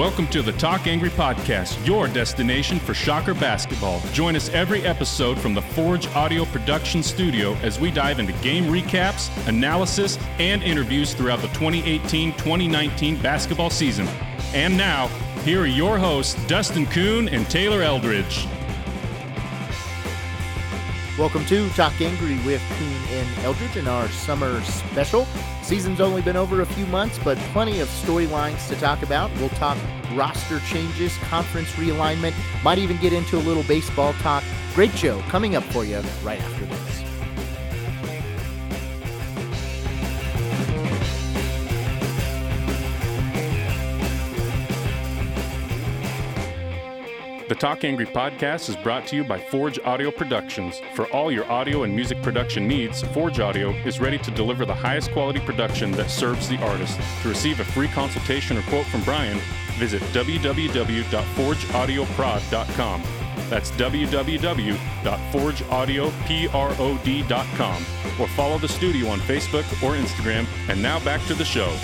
Welcome to the Talk Angry Podcast, your destination for Shocker basketball. Join us every episode from the Forge Audio Production Studio as we dive into game recaps, analysis, and interviews throughout the 2018 2019 basketball season. And now, here are your hosts, Dustin Kuhn and Taylor Eldridge. Welcome to Talk Angry with Kuhn and Eldridge in our summer special. Season's only been over a few months, but plenty of storylines to talk about. We'll talk roster changes, conference realignment, might even get into a little baseball talk. Great show coming up for you right after Talk Angry podcast is brought to you by Forge Audio Productions. For all your audio and music production needs, Forge Audio is ready to deliver the highest quality production that serves the artist. To receive a free consultation or quote from Brian, visit www.forgeaudioprod.com. That's www.forgeaudioprod.com. Or follow the studio on Facebook or Instagram. And now back to the show.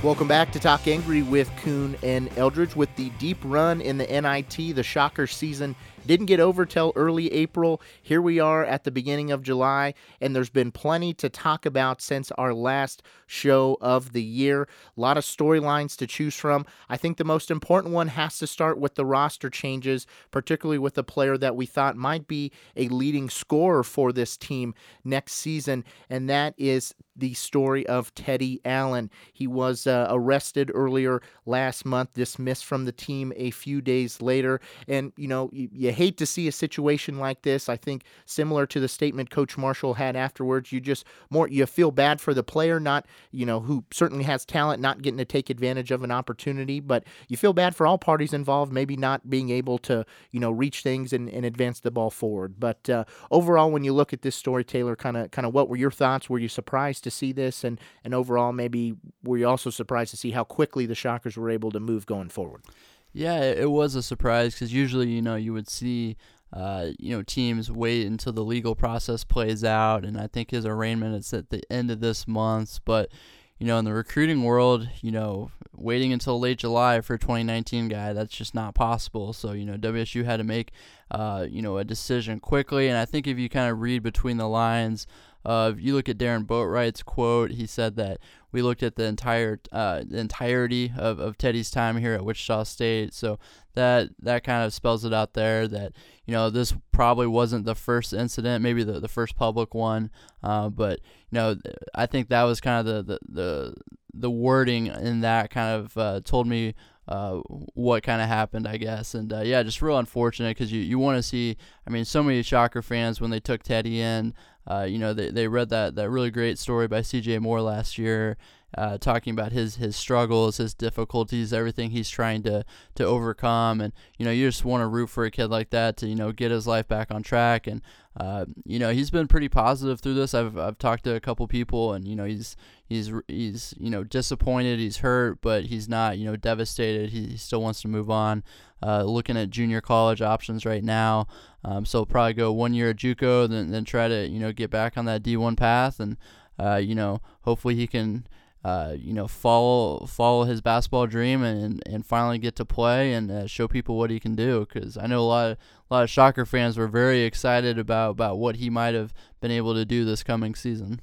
Welcome back to Talk Angry with Kuhn and Eldridge. With the deep run in the NIT, the Shocker season didn't get over till early April. Here we are at the beginning of July, and there's been plenty to talk about since our last show of the year. A lot of storylines to choose from. I think the most important one has to start with the roster changes, particularly with a player that we thought might be a leading scorer for this team next season, and that is the story of Teddy Allen. He was uh, arrested earlier last month, dismissed from the team a few days later. And, you know, you, you hate to see a situation like this. I think similar to the statement Coach Marshall had afterwards, you just more, you feel bad for the player, not, you know, who certainly has talent, not getting to take advantage of an opportunity, but you feel bad for all parties involved, maybe not being able to, you know, reach things and, and advance the ball forward. But uh, overall, when you look at this story, Taylor, kind of, kind of what were your thoughts? Were you surprised to see this? And, and overall, maybe were you also surprised to see how quickly the Shockers were able to move going forward? Yeah, it was a surprise because usually, you know, you would see, uh, you know, teams wait until the legal process plays out, and I think his arraignment is at the end of this month. But, you know, in the recruiting world, you know, waiting until late July for a 2019 guy, that's just not possible. So, you know, WSU had to make, uh, you know, a decision quickly, and I think if you kind of read between the lines. Uh, you look at Darron Boatright's quote. He said that we looked at the entire uh, the entirety of, of Teddy's time here at Wichita State. So that that kind of spells it out there that you know this probably wasn't the first incident, maybe the, the first public one, uh, but you know I think that was kind of the the the, the wording in that kind of uh, told me uh, what kind of happened, I guess. And uh, yeah, just real unfortunate because you, you want to see, I mean, so many Shocker fans when they took Teddy in, uh, you know, they, they read that, that really great story by CJ Moore last year. Uh, talking about his his struggles, his difficulties, everything he's trying to to overcome, and you know you just want to root for a kid like that to you know get his life back on track, and uh, you know he's been pretty positive through this. I've I've talked to a couple people, and you know he's he's he's you know disappointed, he's hurt, but he's not you know devastated. He, he still wants to move on. Uh, looking at junior college options right now, um, so probably go one year at JUCO, then then try to you know get back on that D1 path, and uh, you know hopefully he can uh, you know, follow follow his basketball dream and, and finally get to play and uh, show people what he can do. Because I know a lot of a lot of Shocker fans were very excited about about what he might have been able to do this coming season.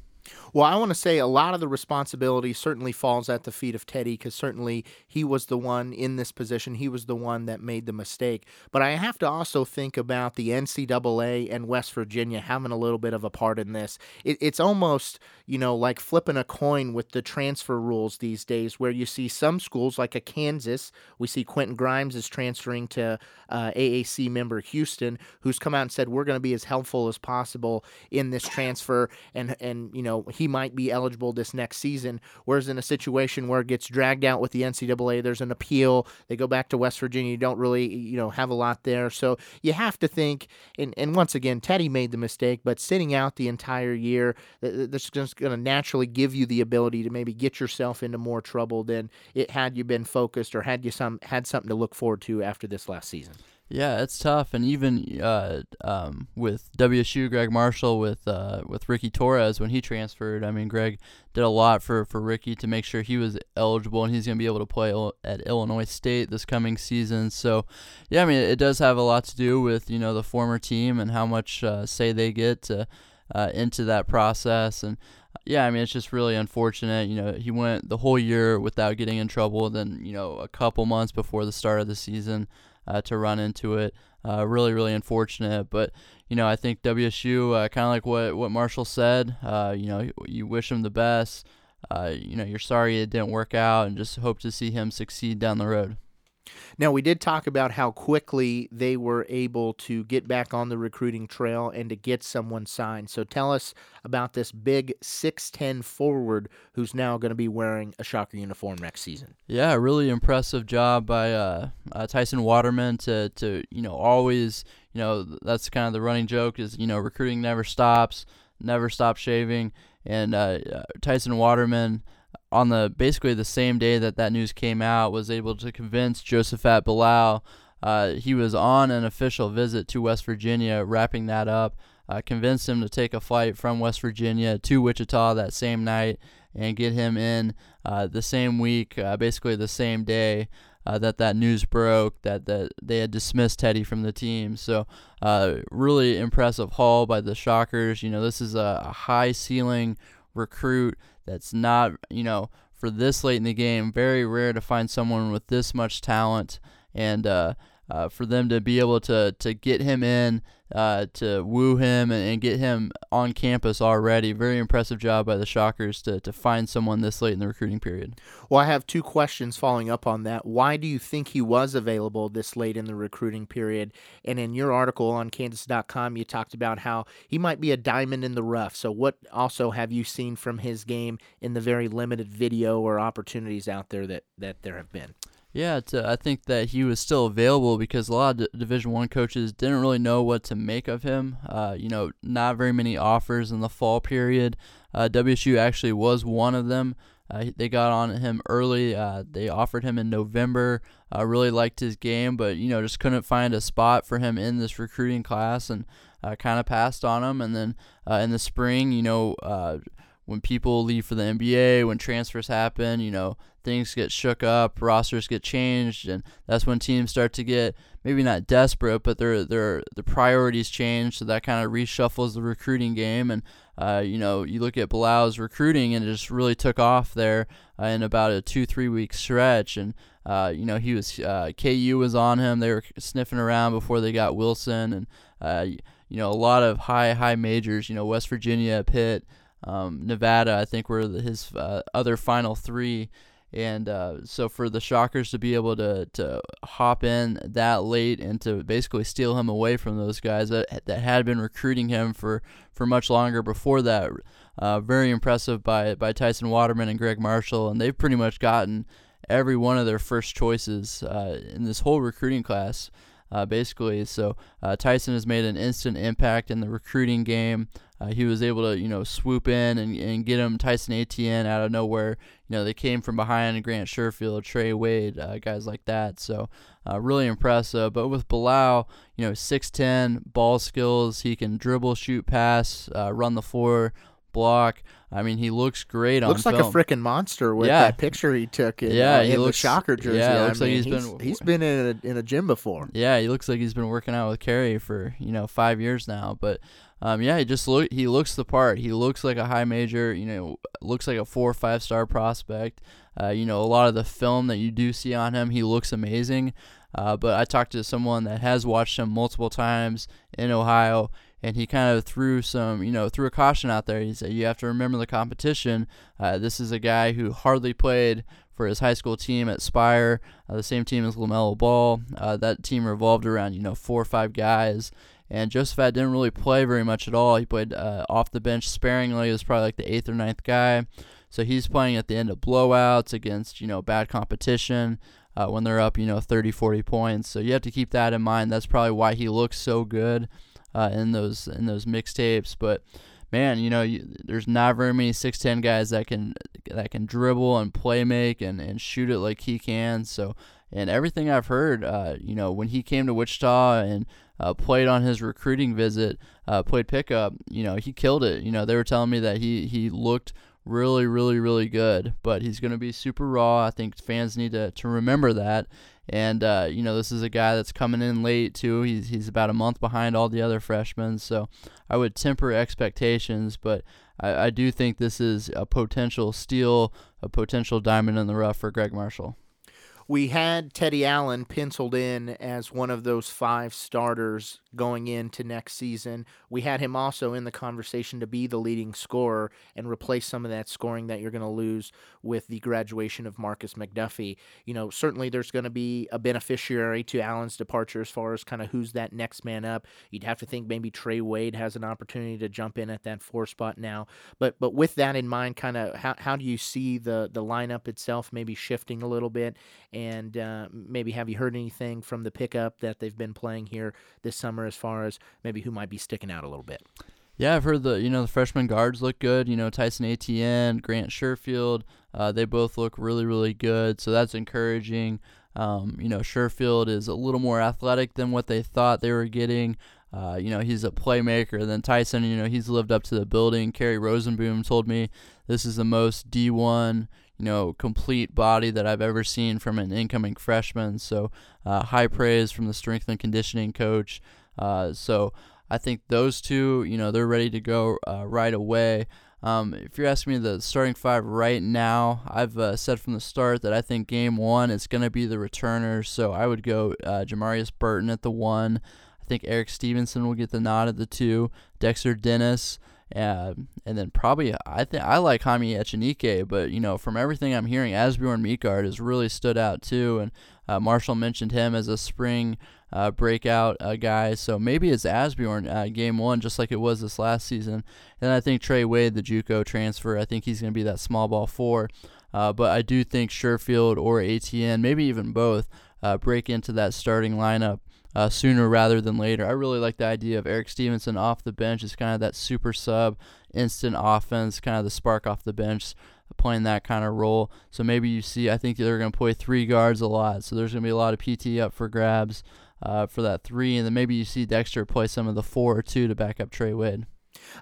Well, I want to say a lot of the responsibility certainly falls at the feet of Teddy because certainly he was the one in this position. He was the one that made the mistake. But I have to also think about the NCAA and West Virginia having a little bit of a part in this. It, it's almost, you know, like flipping a coin with the transfer rules these days, where you see some schools like a Kansas, we see Quentin Grimes is transferring to uh, AAC member Houston, who's come out and said, we're going to be as helpful as possible in this transfer. And, and you know, know, he might be eligible this next season. Whereas in a situation where it gets dragged out with the NCAA, there's an appeal. They go back to West Virginia. You don't really, you know, have a lot there. So you have to think. And, and once again, Teddy made the mistake, but sitting out the entire year, that's just going to naturally give you the ability to maybe get yourself into more trouble than it had you been focused or had you some had something to look forward to after this last season. Yeah, it's tough, and even uh, um, with WSU, Gregg Marshall, with uh, with Ricky Torres when he transferred. I mean, Gregg did a lot for, for Ricky to make sure he was eligible, and he's going to be able to play at Illinois State this coming season. So, yeah, I mean, it does have a lot to do with you know the former team and how much uh, say they get to, uh, into that process, and yeah, I mean, it's just really unfortunate. You know, he went the whole year without getting in trouble. Then, you know, a couple months before the start of the season, uh, to run into it. Uh, really, really unfortunate. But you know, I think WSU, uh, kind of like what what Marshall said. Uh, you know, you wish him the best. Uh, you know, you're sorry it didn't work out, and just hope to see him succeed down the road. Now, we did talk about how quickly they were able to get back on the recruiting trail and to get someone signed. So tell us about this big 6'10 forward who's now going to be wearing a Shocker uniform next season. Yeah, really impressive job by uh, uh, Tyson Waterman to, to, you know, always, you know, that's kind of the running joke is, you know, recruiting never stops, never stop shaving. And uh, uh Tyson Waterman, on the basically the same day that that news came out, was able to convince Josaphat Bilau. Uh, he was on an official visit to West Virginia, wrapping that up. Uh, convinced him to take a flight from West Virginia to Wichita that same night and get him in uh, the same week, uh, basically the same day. Uh, that that news broke that, that they had dismissed Teddy from the team. So uh, really impressive haul by the Shockers. You know this is a, a high ceiling recruit that's not, you know, for this late in the game, very rare to find someone with this much talent. And uh, uh, for them to be able to to get him in, uh, to woo him and, and, get him on campus already. Very impressive job by the Shockers to to find someone this late in the recruiting period. Well, I have two questions following up on that. Why do you think he was available this late in the recruiting period? And in your article on Kansas.com, you talked about how he might be a diamond in the rough. So, what also have you seen from his game in the very limited video or opportunities out there that that there have been? Yeah, to, I think that he was still available because a lot of D- Division One coaches didn't really know what to make of him. Uh, you know, not very many offers in the fall period. Uh, WSU actually was one of them. Uh, they got on him early. Uh, they offered him in November. Really liked his game, but you know just couldn't find a spot for him in this recruiting class, and uh, kind of passed on him. And then uh, in the spring, you know, when people leave for the NBA, when transfers happen, you know, things get shook up, rosters get changed, and that's when teams start to get maybe not desperate, but their their the priorities change, so that kind of reshuffles the recruiting game. And uh, you know, you look at Bilau's recruiting, and it just really took off there uh, in about a two three week stretch, and uh, you know, he was uh, KU was on him. They were sniffing around before they got Wilson, and uh, you know, a lot of high high majors. You know, West Virginia, Pitt um, Nevada, I think, were his uh, other final three. And uh, so for the Shockers to be able to, to hop in that late and to basically steal him away from those guys that, that had been recruiting him for, for much longer before that, uh, very impressive by, by Tyson Waterman and Gregg Marshall. And they've pretty much gotten every one of their first choices uh, in this whole recruiting class. Uh, basically. So uh, Tyson has made an instant impact in the recruiting game. Uh, he was able to, you know, swoop in and, and get him Tyson Etienne out of nowhere. You know, they came from behind Grant Sherfield, Trey Wade, uh, guys like that. So uh, really impressive. But with Bilau, you know, 6'10", ball skills. He can dribble, shoot, pass, uh, run the floor, block. I mean, he looks great on. Looks like film. a freaking monster with yeah. that picture he took. In, yeah, uh, he in looks, the Shocker jersey. Yeah, looks I mean, like he's, he's been he's been in a, in a gym before. Yeah, he looks like he's been working out with Kerry for you know five years now. But um, yeah, he just look he looks the part. He looks like a high major. You know, looks like a four or five star prospect. Uh, you know, a lot of the film that you do see on him, he looks amazing. Uh, but I talked to someone that has watched him multiple times in Ohio, and he kind of threw some, you know, threw a caution out there. He said, "You have to remember the competition. Uh, this is a guy who hardly played for his high school team at Spire, uh, the same team as LaMelo Ball. Uh, that team revolved around, you know, four or five guys." And Josaphat didn't really play very much at all. He played uh, off the bench sparingly. He was probably like the eighth or ninth guy. So he's playing at the end of blowouts against, you know, bad competition uh, when they're up, you know, 30, 40 points. So you have to keep that in mind. That's probably why he looks so good uh, in those in those mixtapes. But man, you know, you, there's not very many 6'10 guys that can that can dribble and play make and, and shoot it like he can. So And everything I've heard, uh, you know, when he came to Wichita and uh, played on his recruiting visit, uh, played pickup, you know, he killed it. You know, they were telling me that he he looked really, really, really good. But he's going to be super raw. I think fans need to, to remember that. And uh, you know, this is a guy that's coming in late too. He's he's about a month behind all the other freshmen, so I would temper expectations. But I, I do think this is a potential steal, a potential diamond in the rough for Gregg Marshall we had Teddy Allen penciled in as one of those five starters going into next season. We had him also in the conversation to be the leading scorer and replace some of that scoring that you're going to lose with the graduation of Markis McDuffie. You know, certainly there's going to be a beneficiary to Allen's departure as far as kind of who's that next man up. You'd have to think maybe Trey Wade has an opportunity to jump in at that four spot now. But but with that in mind, kind of how, how do you see the the lineup itself maybe shifting a little bit and uh, maybe have you heard anything from the pickup that they've been playing here this summer as far as maybe who might be sticking out a little bit? Yeah, I've heard the you know the freshman guards look good. You know Tyson Etienne, Grant Sherfield, uh, they both look really really good. So that's encouraging. Um, you know Sherfield is a little more athletic than what they thought they were getting. Uh, you know he's a playmaker. Then Tyson, you know he's lived up to the building. Kerry Rosenboom told me this is the most D1 you know, complete body that I've ever seen from an incoming freshman. So uh, high praise from the strength and conditioning coach. Uh, so I think those two, you know, they're ready to go uh, right away. Um, if you're asking me the starting five right now, I've uh, said from the start that I think game one is going to be the returners. So I would go uh, Jamarius Burton at the one. I think Erik Stevenson will get the nod at the two. Dexter Dennis. Uh, and then probably I think I like Jaime Echenique, but you know from everything I'm hearing, Asbjorn Midtgaard has really stood out too, and uh, Marshall mentioned him as a spring uh, breakout uh, guy, so maybe it's Asbjorn uh, game one, just like it was this last season. And I think Trey Wade, the JUCO transfer, I think he's going to be that small ball four. Uh, but I do think Sherfield or Etienne, maybe even both, break into that starting lineup uh, sooner rather than later. I really like the idea of Erik Stevenson off the bench as kind of that super sub, instant offense, kind of the spark off the bench, playing that kind of role. So maybe you see, I think they're going to play three guards a lot. So there's going to be a lot of PT up for grabs uh, for that three. And then maybe you see Dexter play some of the four or two to back up Trey Wade.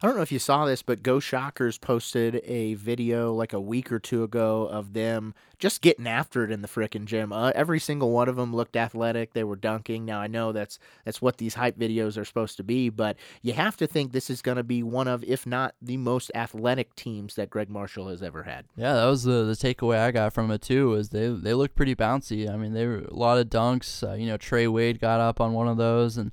I don't know if you saw this, but Go Shockers posted a video like a week or two ago of them just getting after it in the frickin' gym. Uh, every single one of them looked athletic. They were dunking. Now I know that's that's what these hype videos are supposed to be, but you have to think this is going to be one of, if not the most athletic teams that Gregg Marshall has ever had. Yeah, that was the the takeaway I got from it too. Was they they looked pretty bouncy. I mean, they were a lot of dunks. Uh, you know, Trey Wade got up on one of those and.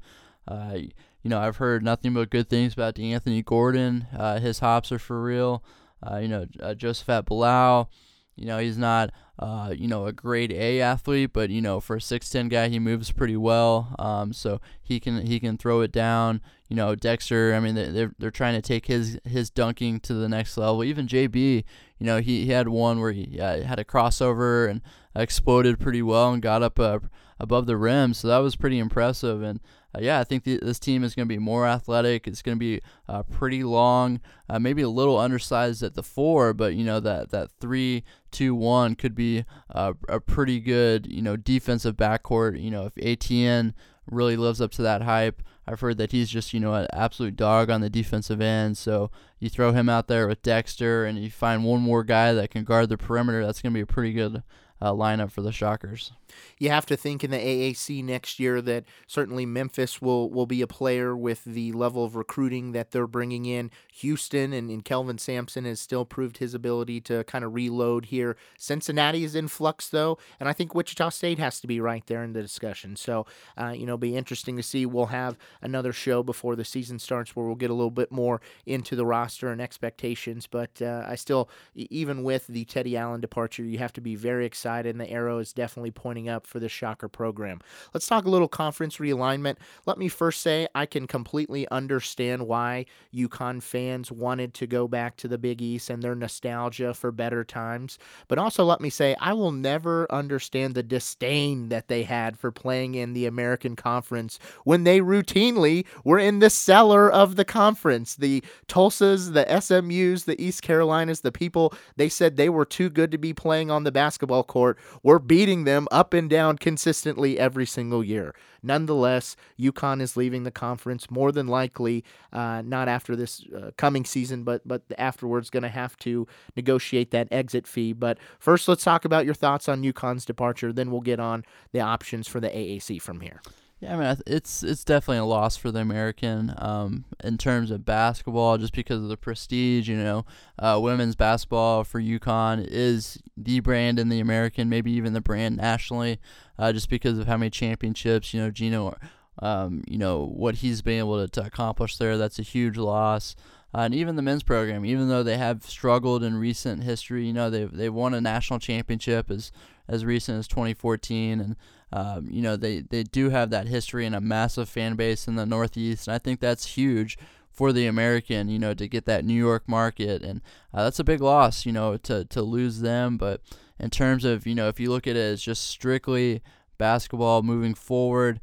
Uh, you know, I've heard nothing but good things about Anthony Gordon. Uh, his hops are for real. Uh, you know, uh, Josaphat Bilau. You know, he's not, uh, you know, a grade A athlete, but you know, for a six ten guy, he moves pretty well. Um, so he can he can throw it down. You know, Dexter. I mean, they're they're trying to take his his dunking to the next level. Even JB. You know, he, he had one where he uh, had a crossover and exploded pretty well and got up uh, above the rim. So that was pretty impressive. And uh, yeah, I think th- this team is going to be more athletic. It's going to be uh, pretty long, uh, maybe a little undersized at the four, but you know that that three, two, one could be uh, a pretty good you know defensive backcourt. You know if Etienne really lives up to that hype. I've heard that he's just, you know, an absolute dog on the defensive end. So you throw him out there with Dexter and you find one more guy that can guard the perimeter, that's going to be a pretty good uh, lineup for the Shockers you have to think in the AAC next year that certainly Memphis will, will be a player with the level of recruiting that they're bringing in. Houston and, and Kelvin Sampson has still proved his ability to kind of reload here. Cincinnati is in flux, though, and I think Wichita State has to be right there in the discussion. So, uh, you know, be interesting to see. We'll have another show before the season starts where we'll get a little bit more into the roster and expectations. But uh, I still, even with the Teddy Allen departure, you have to be very excited, and the arrow is definitely pointing up for the Shocker program. Let's talk a little conference realignment. Let me first say I can completely understand why UConn fans wanted to go back to the Big East and their nostalgia for better times. But also let me say I will never understand the disdain that they had for playing in the American Conference when they routinely were in the cellar of the conference. The Tulsas, the SMUs, the East Carolinas, the people, they said they were too good to be playing on the basketball court. We're beating them up and down consistently every single year. Nonetheless, UConn is leaving the conference more than likely, uh, not after this uh, coming season, but but afterwards, going to have to negotiate that exit fee. But first, let's talk about your thoughts on UConn's departure. Then we'll get on the options for the AAC from here. Yeah, I mean, it's it's definitely a loss for the American um, in terms of basketball, just because of the prestige. You know, uh, women's basketball for UConn is the brand in the American, maybe even the brand nationally, uh, just because of how many championships. You know, Gino, um, you know what he's been able to, to accomplish there. That's a huge loss. Uh, and even the men's program, even though they have struggled in recent history, you know they've they won a national championship as as recent as 2014, and um, you know, they, they do have that history and a massive fan base in the Northeast, and I think that's huge for the American, you know, to get that New York market, and uh, that's a big loss, you know, to to lose them. But in terms of, you know, if you look at it as just strictly basketball moving forward,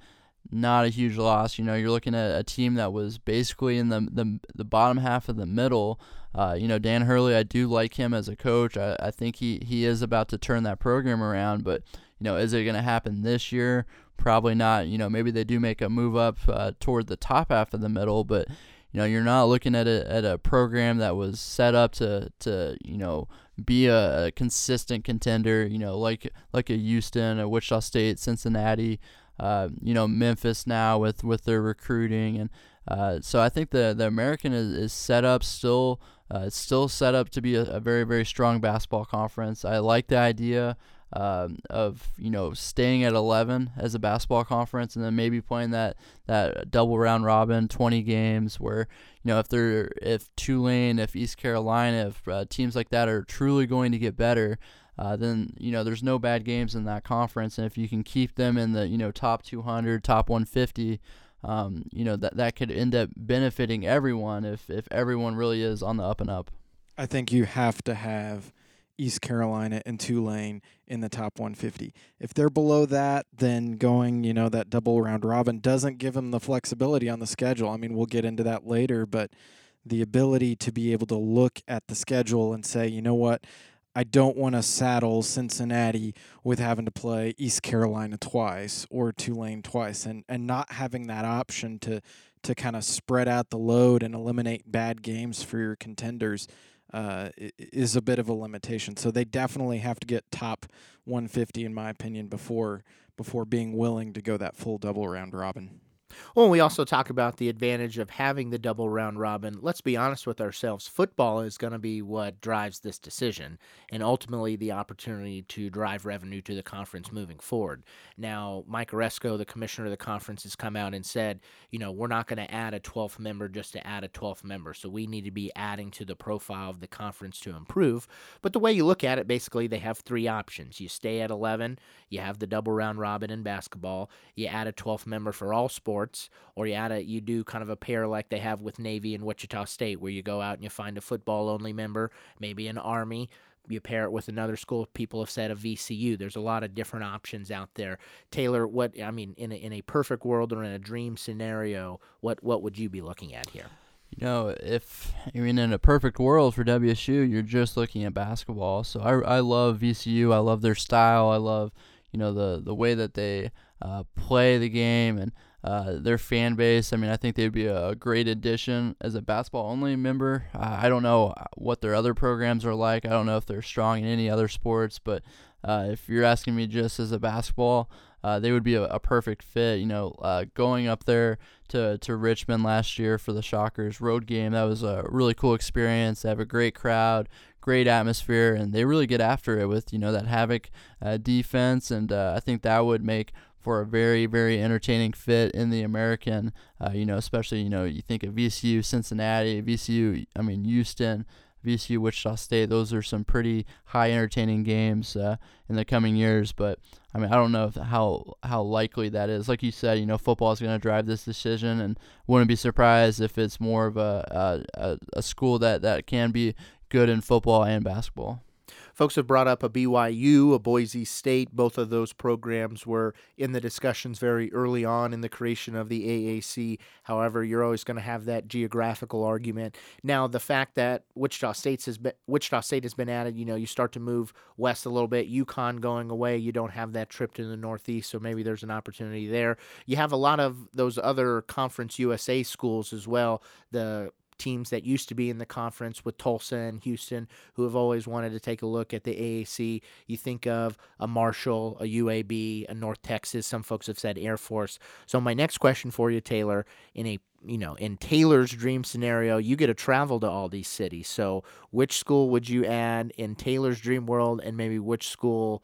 not a huge loss. You know, you're looking at a team that was basically in the the, the bottom half of the middle. Uh, you know, Dan Hurley, I do like him as a coach. I, I think he, he is about to turn that program around, but you know, is it going to happen this year? Probably not. You know, maybe they do make a move up uh, toward the top half of the middle, but you know, you're not looking at a at a program that was set up to to you know be a, a consistent contender. You know, like like a Houston, a Wichita State, Cincinnati. Uh, you know, Memphis now with with their recruiting and. Uh, so I think the the American is, is set up still. Uh, it's still set up to be a, a, very very strong basketball conference. I like the idea um, of you know staying at 11 as a basketball conference and then maybe playing that that double round robin 20 games where you know if they're if Tulane if East Carolina if uh, teams like that are truly going to get better uh, then you know there's no bad games in that conference. And if you can keep them in the you know top 200 top 150 um, you know that that could end up benefiting everyone if if everyone really is on the up and up. I think you have to have East Carolina and Tulane in the top 150. If they're below that, then going, you know, that double round robin doesn't give them the flexibility on the schedule. I mean, we'll get into that later, but the ability to be able to look at the schedule and say, you know what, I don't want to saddle Cincinnati with having to play East Carolina twice or Tulane twice and, and not having that option to to kind of spread out the load and eliminate bad games for your contenders uh, is a bit of a limitation. So they definitely have to get top 150 in my opinion before before being willing to go that full double round robin. Well, we also talk about the advantage of having the double round robin. Let's be honest with ourselves. Football is going to be what drives this decision and ultimately the opportunity to drive revenue to the conference moving forward. Now, Mike Aresco, the commissioner of the conference, has come out and said, you know, we're not going to add a 12th member just to add a 12th member. So we need to be adding to the profile of the conference to improve. But the way you look at it, basically, they have three options. You stay at 11, you have the double round robin in basketball, you add a 12th member for all sports sports, or you add a you do kind of a pair like they have with Navy and Wichita State, where you go out and you find a football only member, maybe an Army. You pair it with another school. People have said a VCU. There's a lot of different options out there. Taylor, what I mean, in a, in a perfect world or in a dream scenario, what what would you be looking at here? You know, if I mean in a perfect world for WSU, you're just looking at basketball. So I, I love VCU. I love their style. I love you know the the way that they uh, play the game and uh, their fan base. I mean, I think they'd be a great addition as a basketball only member. Uh, I don't know what their other programs are like. I don't know if they're strong in any other sports, but uh, if you're asking me just as a basketball, uh, they would be a, a, perfect fit. You know, uh, going up there to, to Richmond last year for the Shockers road game, that was a really cool experience. They have a great crowd, great atmosphere, and they really get after it with you know that havoc uh, defense, and uh, I think that would make for a very very entertaining fit in the American. Uh, you know, especially you know you think of VCU, Cincinnati, VCU. I mean Houston. VCU, Wichita State. Those are some pretty high entertaining games uh, in the coming years. But I mean, I don't know how how likely that is. Like you said, you know, football is going to drive this decision, and wouldn't be surprised if it's more of a, a a school that that can be good in football and basketball. Folks have brought up a BYU, a Boise State. Both of those programs were in the discussions very early on in the creation of the AAC. However, you're always going to have that geographical argument. Now, the fact that Wichita State has been Wichita State has been added, you know, you start to move west a little bit. UConn going away, you don't have that trip to the Northeast, so maybe there's an opportunity there. You have a lot of those other Conference USA schools as well. The teams that used to be in the conference with Tulsa and Houston who have always wanted to take a look at the AAC. You think of a Marshall, a UAB, a North Texas. Some folks have said Air Force. So my next question for you, Taylor, in a you know, in Taylor's dream scenario, you get to travel to all these cities. So, which school would you add in Taylor's dream world, and maybe which school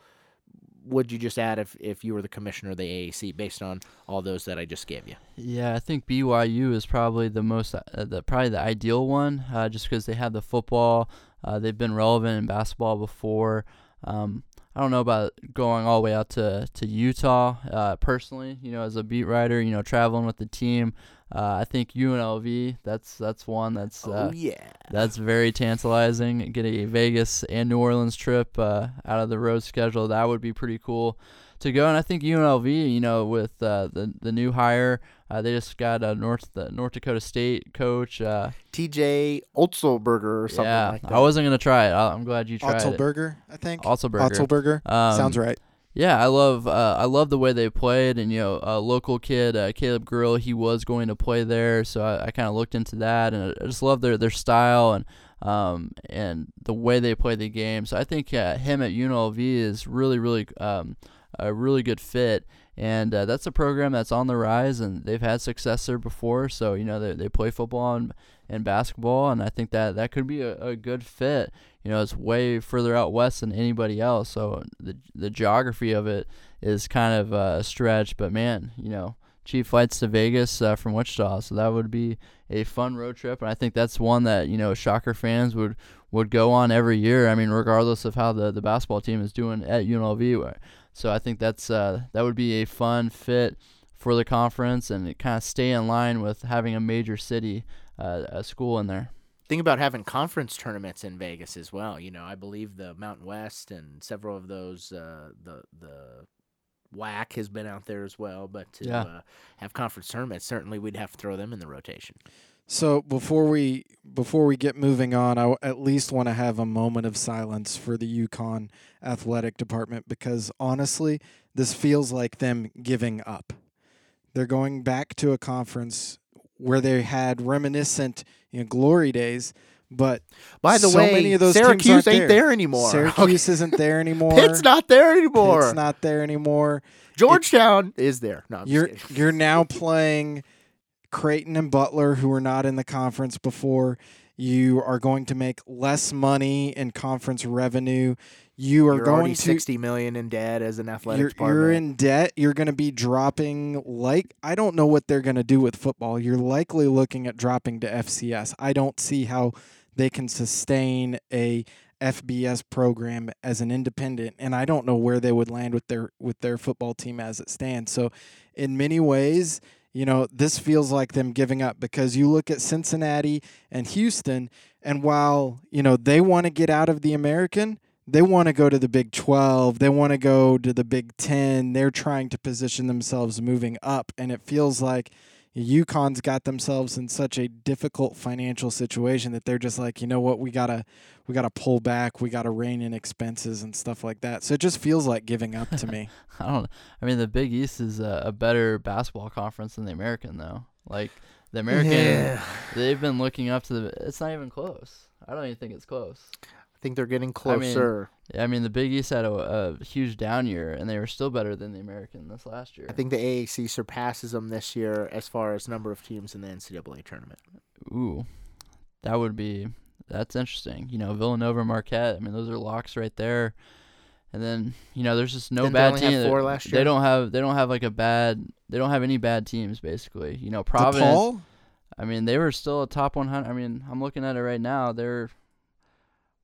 would you just add if, if you were the commissioner of the AAC based on all those that I just gave you? Yeah, I think BYU is probably the most, uh, the probably the ideal one, uh, just because they have the football. Uh, they've been relevant in basketball before. Um, I don't know about going all the way out to to Utah. Uh, personally, you know, as a beat writer, you know, traveling with the team, uh, I think UNLV. That's that's one that's uh, oh yeah, that's very tantalizing. Getting a Vegas and New Orleans trip uh, out of the road schedule that would be pretty cool to go. And I think UNLV, you know, with uh, the the new hire, uh, they just got a North the North Dakota State coach, uh, T.J. Otzelberger or something yeah, like that. I wasn't gonna try it. I- I'm glad you tried it. Otzelberger, I think. Otzelberger. Otzelberger. Um, Sounds right. Yeah, I love uh, I love the way they played, and you know, a local kid, uh, Caleb Grill, he was going to play there, so I, I kind of looked into that, and I just love their their style and um and the way they play the game. So I think uh, him at UNLV is really really um a really good fit, and uh, that's a program that's on the rise, and they've had success there before. So you know, they they play football and, and basketball, and I think that that could be a, a good fit you know, it's way further out west than anybody else. So the the geography of it is kind of uh, a stretch. But man, you know, cheap flights to Vegas uh, from Wichita, so that would be a fun road trip. And I think that's one that you know Shocker fans would would go on every year. I mean, regardless of how the the basketball team is doing at UNLV. So I think that's uh, that would be a fun fit for the conference and kind of stay in line with having a major city uh, a school in there think about having conference tournaments in Vegas as well. You know, I believe the Mountain West and several of those uh, the the WAC has been out there as well. But to yeah. uh, have conference tournaments, certainly we'd have to throw them in the rotation. So before we before we get moving on, I at least want to have a moment of silence for the UConn athletic department because honestly, this feels like them giving up. They're going back to a conference where they had reminiscent you know, glory days. But by the so way, many of those Syracuse ain't there. there. anymore. Syracuse okay. isn't there anymore. Pitt's not there anymore. Pitt's not there anymore. Georgetown it, is there. No, you're you're now playing Creighton and Butler, who were not in the conference before. You are going to make less money in conference revenue. You are you're going to sixty million in debt as an athletic you're, department. You're in debt. You're going to be dropping like I don't know what they're going to do with football. You're likely looking at dropping to FCS. I don't see how they can sustain a FBS program as an independent, and I don't know where they would land with their with their football team as it stands. So, in many ways, you know, this feels like them giving up because you look at Cincinnati and Houston, and while you know they want to get out of the American, they want to go to the Big 12. They want to go to the Big 10. They're trying to position themselves moving up. And it feels like UConn's got themselves in such a difficult financial situation that they're just like, you know what, we gotta we gotta pull back, we gotta rein in expenses and stuff like that. So it just feels like giving up to me. I don't. Know. I mean, the Big East is a, a better basketball conference than the American, though. Like the American, yeah. they've been looking up to the. It's not even close. I don't even think it's close think they're getting closer. I mean, I mean the Big East had a, a, huge down year, and they were still better than the American this last year. I think the AAC surpasses them this year as far as number of teams in the NCAA tournament. Ooh, that would be that's interesting. You know, Villanova, Marquette. I mean, those are locks right there. And then you know, there's just no Didn't bad they team. four last year? They don't have they don't have like a bad they don't have any bad teams basically. You know, Providence. DePaul? I mean, they were still a top 100. I mean, I'm looking at it right now. They're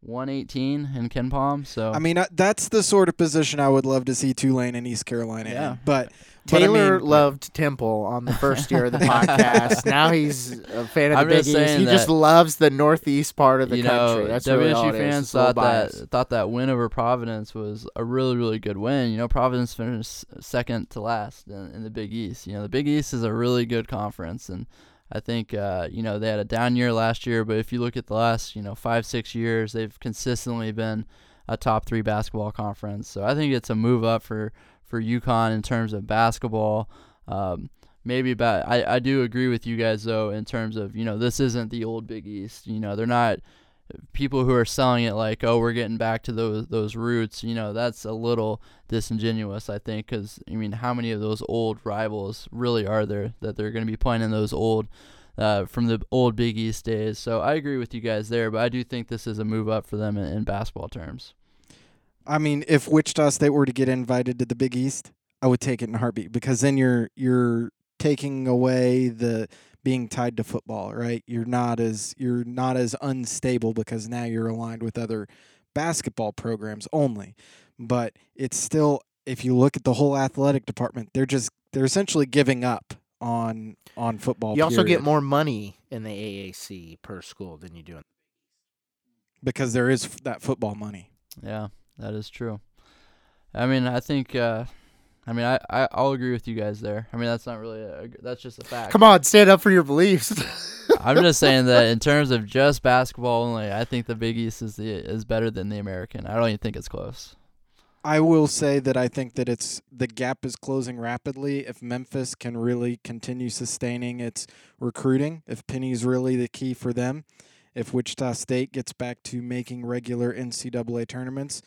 118 in KenPom. So I mean, uh, that's the sort of position I would love to see Tulane and East Carolina Yeah. in. But but I Taylor mean- loved Temple on the first year of the podcast. now he's a fan of the I'm Big East. He just loves the northeast part of the you country. know, That's WSU really all it is. fans It's thought that biased. thought that win over Providence was a really really good win. You know, Providence finished second to last in, in the Big East. You know, the Big East is a really good conference, and I think uh, you know they had a down year last year, but if you look at the last you know five six years, they've consistently been a top three basketball conference. So I think it's a move up for for UConn in terms of basketball. Um, maybe about I, I do agree with you guys though in terms of you know this isn't the old Big East. You know they're not people who are selling it like oh we're getting back to those those roots. You know that's a little disingenuous I think because I mean how many of those old rivals really are there that they're going to be playing in those old uh, from the old Big East days. So I agree with you guys there, but I do think this is a move up for them in, in basketball terms. I mean, if Wichita State were to get invited to the Big East, I would take it in a heartbeat because then you're you're taking away the being tied to football, right? You're not as you're not as unstable because now you're aligned with other basketball programs only. But it's still if you look at the whole athletic department, they're just they're essentially giving up on on football. You also get more money in the AAC per school than you do in because there is f- that football money. Yeah, that is true. I mean, I think. Uh, I mean, I, I I'll agree with you guys there. I mean, that's not really a. That's just a fact. Come on, stand up for your beliefs. I'm just saying that in terms of just basketball only, I think the Big East is the is better than the American. I don't even think it's close. I will say that I think that it's the gap is closing rapidly. If Memphis can really continue sustaining its recruiting, if Penny's really the key for them, if Wichita State gets back to making regular NCAA tournaments,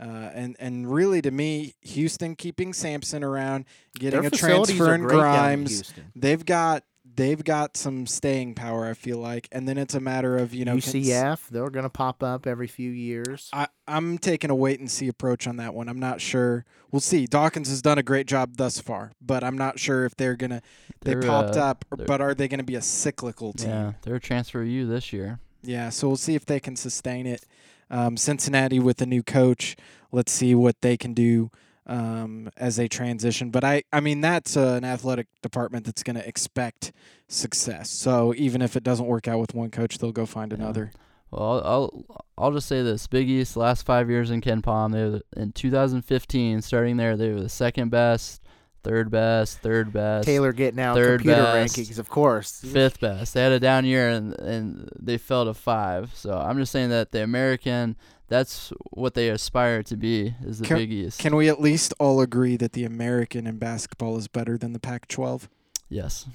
uh, and and really to me, Houston keeping Sampson around, getting Their a transfer in Grimes, they've got they've got some staying power. I feel like, and then it's a matter of you know UCF, they're going to pop up every few years. I, I'm taking a wait and see approach on that one. I'm not sure. We'll see. Dawkins has done a great job thus far, but I'm not sure if they're gonna. They They're, popped uh, up, but are they gonna be a cyclical team? Yeah, they're a transfer you this year. Yeah, so we'll see if they can sustain it. Um, Cincinnati with a new coach. Let's see what they can do um, as they transition. But I, I mean, that's uh, an athletic department that's going to expect success. So even if it doesn't work out with one coach, they'll go find Yeah. another. Well, I'll, I'll just say this: Big East last five years in KenPom, they were in 2015. Starting there, they were the second best, third best, third best, Taylor getting out third computer best, rankings, of course. fifth best. They had a down year and and they fell to five. So I'm just saying that the American, that's what they aspire to be, is the Can- Big East. Can we at least all agree that the American in basketball is better than the Pac-12? yes.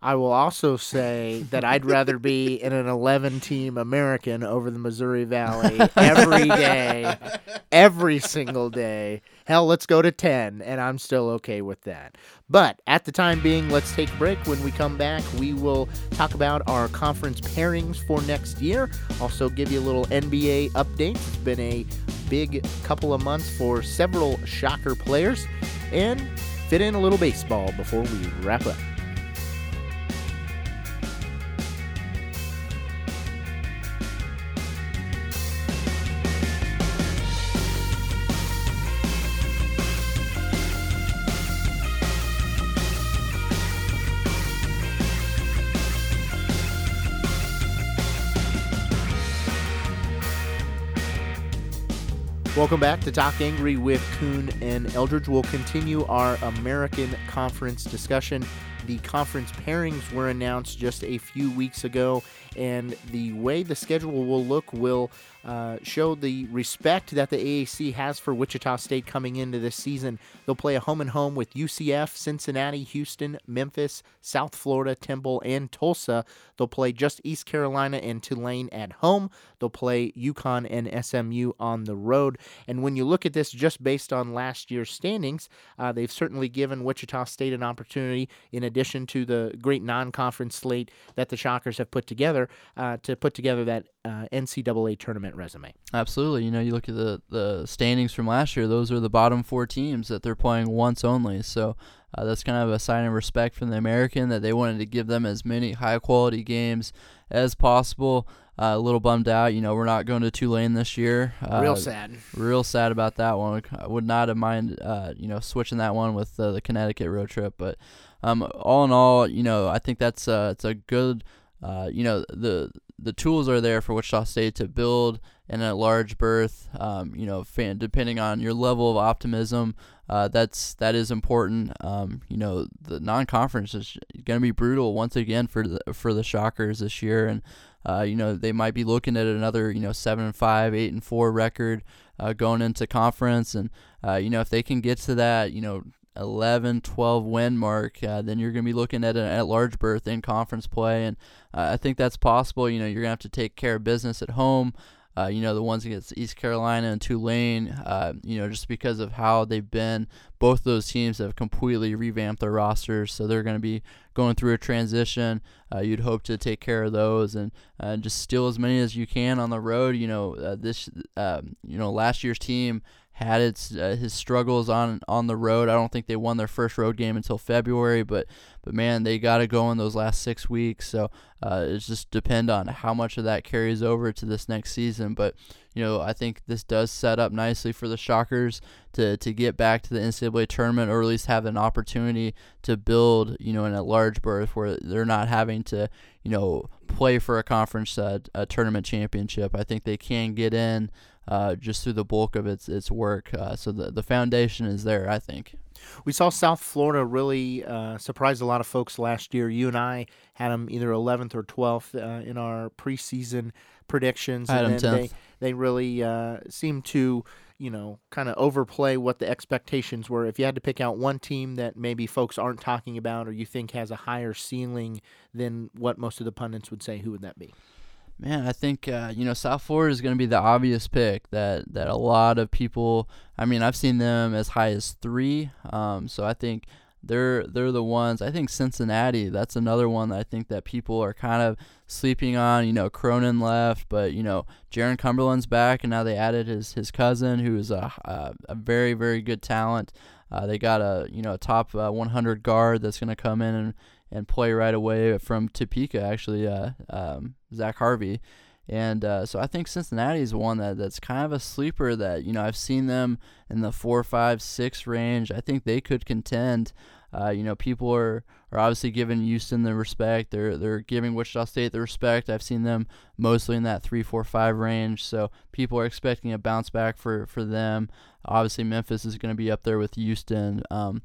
I will also say that I'd rather be in an 11 team American over the Missouri Valley every day, every single day. Hell, let's go to 10, and I'm still okay with that. But at the time being, let's take a break. When we come back, we will talk about our conference pairings for next year. Also, give you a little NBA update. It's been a big couple of months for several shocker players, and fit in a little baseball before we wrap up. Welcome back to Talk Angry with Kuhn and Eldridge. We'll continue our American Conference discussion. The conference pairings were announced just a few weeks ago, and the way the schedule will look will uh, show the respect that the AAC has for Wichita State coming into this season. They'll play a home and home with UCF, Cincinnati, Houston, Memphis, South Florida, Temple, and Tulsa. They'll play just East Carolina and Tulane at home. They'll play UConn and SMU on the road. And when you look at this just based on last year's standings, uh, they've certainly given Wichita State an opportunity, in addition to the great non conference slate that the Shockers have put together, uh, to put together that uh, NCAA tournament resume. Absolutely. You know, you look at the, the standings from last year, those are the bottom four teams that they're playing once only. So uh, that's kind of a sign of respect from the American that they wanted to give them as many high quality games as possible. uh, a little bummed out. You know, we're not going to Tulane this year. Uh, Real sad. Real sad about that one. I would not have mind, uh, you know, switching that one with uh, the Connecticut road trip. But um, all in all, you know, I think that's uh, it's a good, uh, you know, the the tools are there for Wichita State to build in a large berth. Um, you know, fan, depending on your level of optimism, uh, that's that is important. Um, you know, the non-conference is going to be brutal once again for the for the Shockers this year, and uh, you know they might be looking at another you know seven and five, eight and four record uh, going into conference, and uh, you know if they can get to that, you know 11, 12 win mark, uh, then you're going to be looking at an at large berth in conference play. And uh, I think that's possible. You know, you're going to have to take care of business at home. Uh, you know, the ones against East Carolina and Tulane, uh, you know, just because of how they've been, both those teams have completely revamped their rosters. So they're going to be going through a transition. Uh, you'd hope to take care of those and uh, just steal as many as you can on the road. You know, uh, this, um, you know, last year's team had its uh, his struggles on on the road. I don't think they won their first road game until February, but but man, they got to go in those last six weeks. So uh, it just depend on how much of that carries over to this next season. But you know, I think this does set up nicely for the Shockers to to get back to the NCAA tournament, or at least have an opportunity to build, you know, in a large berth where they're not having to, you know, play for a conference uh, a tournament championship. I think they can get in uh, just through the bulk of its its work. Uh, so the the foundation is there, I think. We saw South Florida really uh, surprise a lot of folks last year. You and I had them either 11th or 12th uh, in our preseason predictions, and then they they really uh, seemed to you know, kind of overplay what the expectations were. If you had to pick out one team that maybe folks aren't talking about or you think has a higher ceiling than what most of the pundits would say, who would that be? Man, I think uh, you know South Florida is going to be the obvious pick that that a lot of people. I mean, I've seen them as high as three. Um, so I think they're they're the ones. I think Cincinnati. That's another one that I think that people are kind of sleeping on. You know, Cronin left, but you know, Jarron Cumberland's back, and now they added his his cousin, who is a a, a very very good talent. Uh, they got a you know a top uh, 100 guard that's going to come in and and play right away from Topeka, actually, uh, um, Zach Harvey. And uh, so I think Cincinnati is one that, that's kind of a sleeper that, you know, I've seen them in the four, five, six range. I think they could contend. Uh, you know, people are, are obviously giving Houston the respect. They're they're giving Wichita State the respect. I've seen them mostly in that three, four, five range. So people are expecting a bounce back for, for them. Obviously, Memphis is going to be up there with Houston. Um,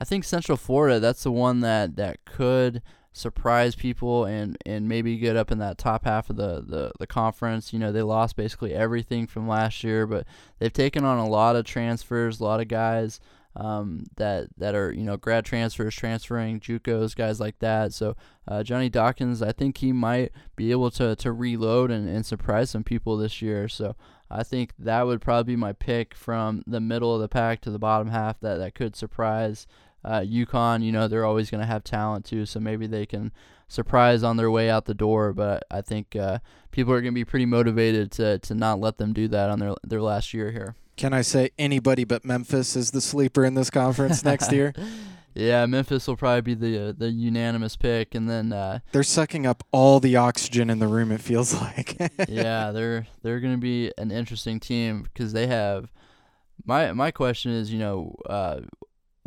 I think Central Florida, that's the one that, that could surprise people and, and maybe get up in that top half of the, the, the conference. You know, they lost basically everything from last year, but they've taken on a lot of transfers, a lot of guys um, that that are you know grad transfers, transferring JUCOs, guys like that. So uh, Johnny Dawkins, I think he might be able to to reload and, and surprise some people this year. So I think that would probably be my pick from the middle of the pack to the bottom half that that could surprise uh, UConn, you know, they're always going to have talent too, so maybe they can surprise on their way out the door. But I think uh, people are going to be pretty motivated to to not let them do that on their their last year here. Can I say anybody but Memphis is the sleeper in this conference next year? Yeah, Memphis will probably be the uh, the unanimous pick, and then uh, they're sucking up all the oxygen in the room. It feels like. yeah, they're they're going to be an interesting team because they have. My my question is, you know, uh,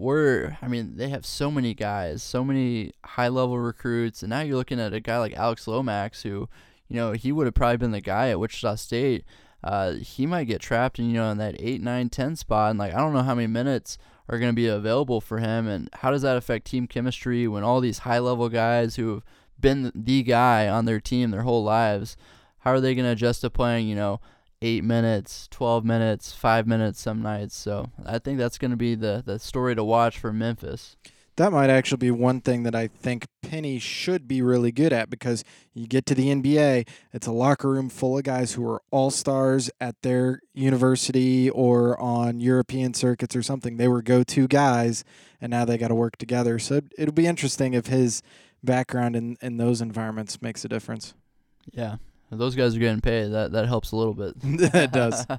we're I mean they have so many guys, so many high level recruits, and now you're looking at a guy like Alex Lomax who, you know, he would have probably been the guy at Wichita State. Uh, he might get trapped in you know in that eight, nine, ten spot, and like I don't know how many minutes are going to be available for him, and how does that affect team chemistry when all these high level guys who have been the guy on their team their whole lives, how are they going to adjust to playing you know eight minutes, 12 minutes, five minutes some nights. So I think that's going to be the, the story to watch for Memphis. That might actually be one thing that I think Penny should be really good at because you get to the NBA, it's a locker room full of guys who are all stars at their university or on European circuits or something. They were go to guys, and now they got to work together. So it'll be interesting if his background in, in those environments makes a difference. Yeah, those guys are getting paid. That that helps a little bit. it does.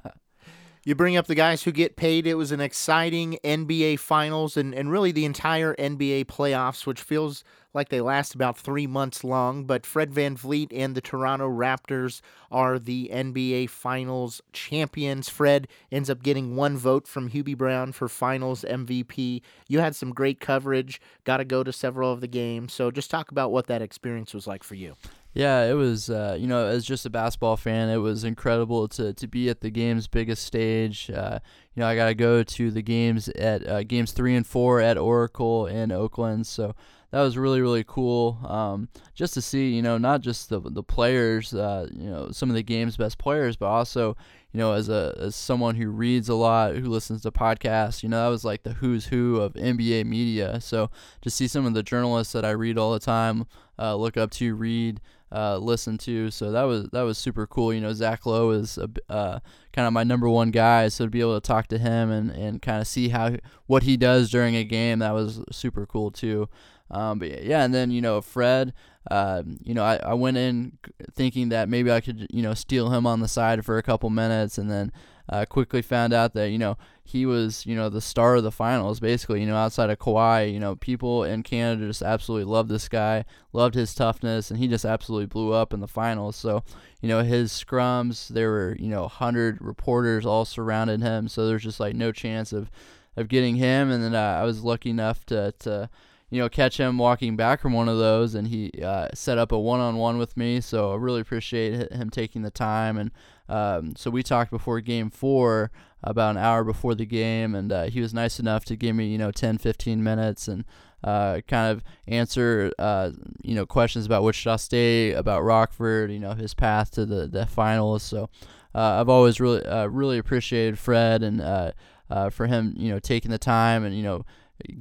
You bring up the guys who get paid. It was an exciting NBA Finals and, and really the entire NBA playoffs, which feels like they last about three months long. But Fred Van VanVleet and the Toronto Raptors are the NBA Finals champions. Fred ends up getting one vote from Hubie Brown for Finals MVP. You had some great coverage, got to go to several of the games. So just talk about what that experience was like for you. Yeah, it was. Uh, you know, as just a basketball fan, it was incredible to to be at the game's biggest stage. Uh, you know, I got to go to the games at uh, games three and four at Oracle in Oakland. So that was really really cool um, just to see you know not just the the players uh, you know some of the game's best players but also you know as a as someone who reads a lot who listens to podcasts you know that was like the who's who of NBA media so to see some of the journalists that I read all the time uh, look up to read uh, listen to. So that was that was super cool. You know, Zach Lowe is a, uh, kind of my number one guy, so to be able to talk to him and, and kind of see how what he does during a game, that was super cool too. Um, but yeah, and then you know Fred, uh, you know I, I went in thinking that maybe I could you know steal him on the side for a couple minutes, and then uh, quickly found out that you know he was you know the star of the finals basically. You know outside of Kawhi, you know people in Canada just absolutely loved this guy, loved his toughness, and he just absolutely blew up in the finals. So you know his scrums, there were you know hundred reporters all surrounded him, so there's just like no chance of of getting him. And then uh, I was lucky enough to to you know, catch him walking back from one of those, and he uh, set up a one-on-one with me. So I really appreciate him taking the time. And um, so we talked before Game Four, about an hour before the game, and uh, he was nice enough to give me, you know, 10, 15 minutes and uh, kind of answer, uh, you know, questions about Wichita State, about Rockford, you know, his path to the the finals. So uh, I've always really uh, really appreciated Fred and for him, you know, taking the time and you know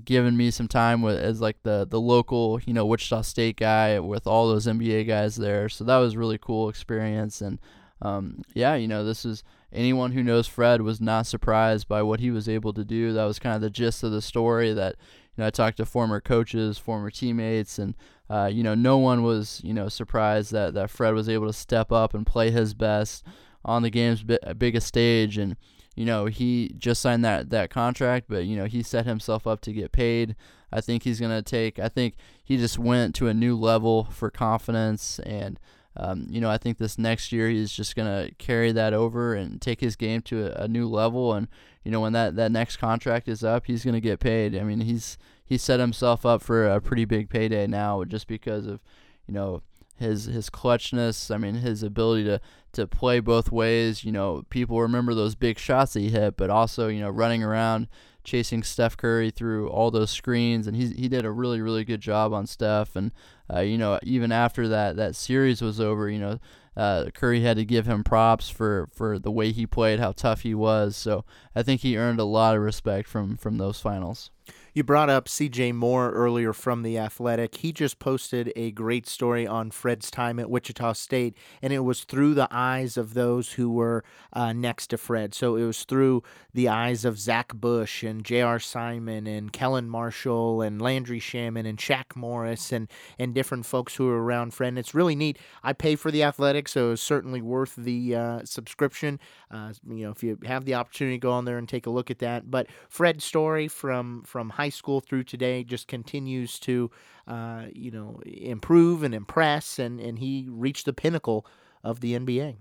given me some time with as like the the local you know Wichita State guy with all those NBA guys there. So that was really cool experience and um, yeah, you know this is anyone who knows Fred was not surprised by what he was able to do. That was kind of the gist of the story that you know I talked to former coaches, former teammates, and uh, you know no one was you know surprised that that Fred was able to step up and play his best on the game's biggest stage and you know, he just signed that that contract, but you know, he set himself up to get paid. I think he's gonna take. I think he just went to a new level for confidence, and um, you know, I think this next year he's just gonna carry that over and take his game to a, a new level. And you know, when that that next contract is up, he's gonna get paid. I mean, he's he set himself up for a pretty big payday now, just because of you know his his clutchness. I mean, his ability to to play both ways. You know, people remember those big shots he hit, but also you know running around chasing Steph Curry through all those screens, and he he did a really really good job on Steph. And uh, you know, even after that that series was over, you know. Uh, Curry had to give him props for, for the way he played, how tough he was. So I think he earned a lot of respect from, from those finals. You brought up CJ Moore earlier from The Athletic. He just posted a great story on Fred's time at Wichita State, and it was through the eyes of those who were uh, next to Fred. So it was through the eyes of Zach Bush and J.R. Simon and Kellen Marshall and Landry Shamet and Shaq Morris and, and different folks who were around Fred. And it's really neat. I pay for The Athletic, so it's certainly worth the uh, subscription. Uh, you know, if you have the opportunity, go on there and take a look at that. But Fred's story from from high school through today just continues to, uh, you know, improve and impress, and, and he reached the pinnacle of the NBA.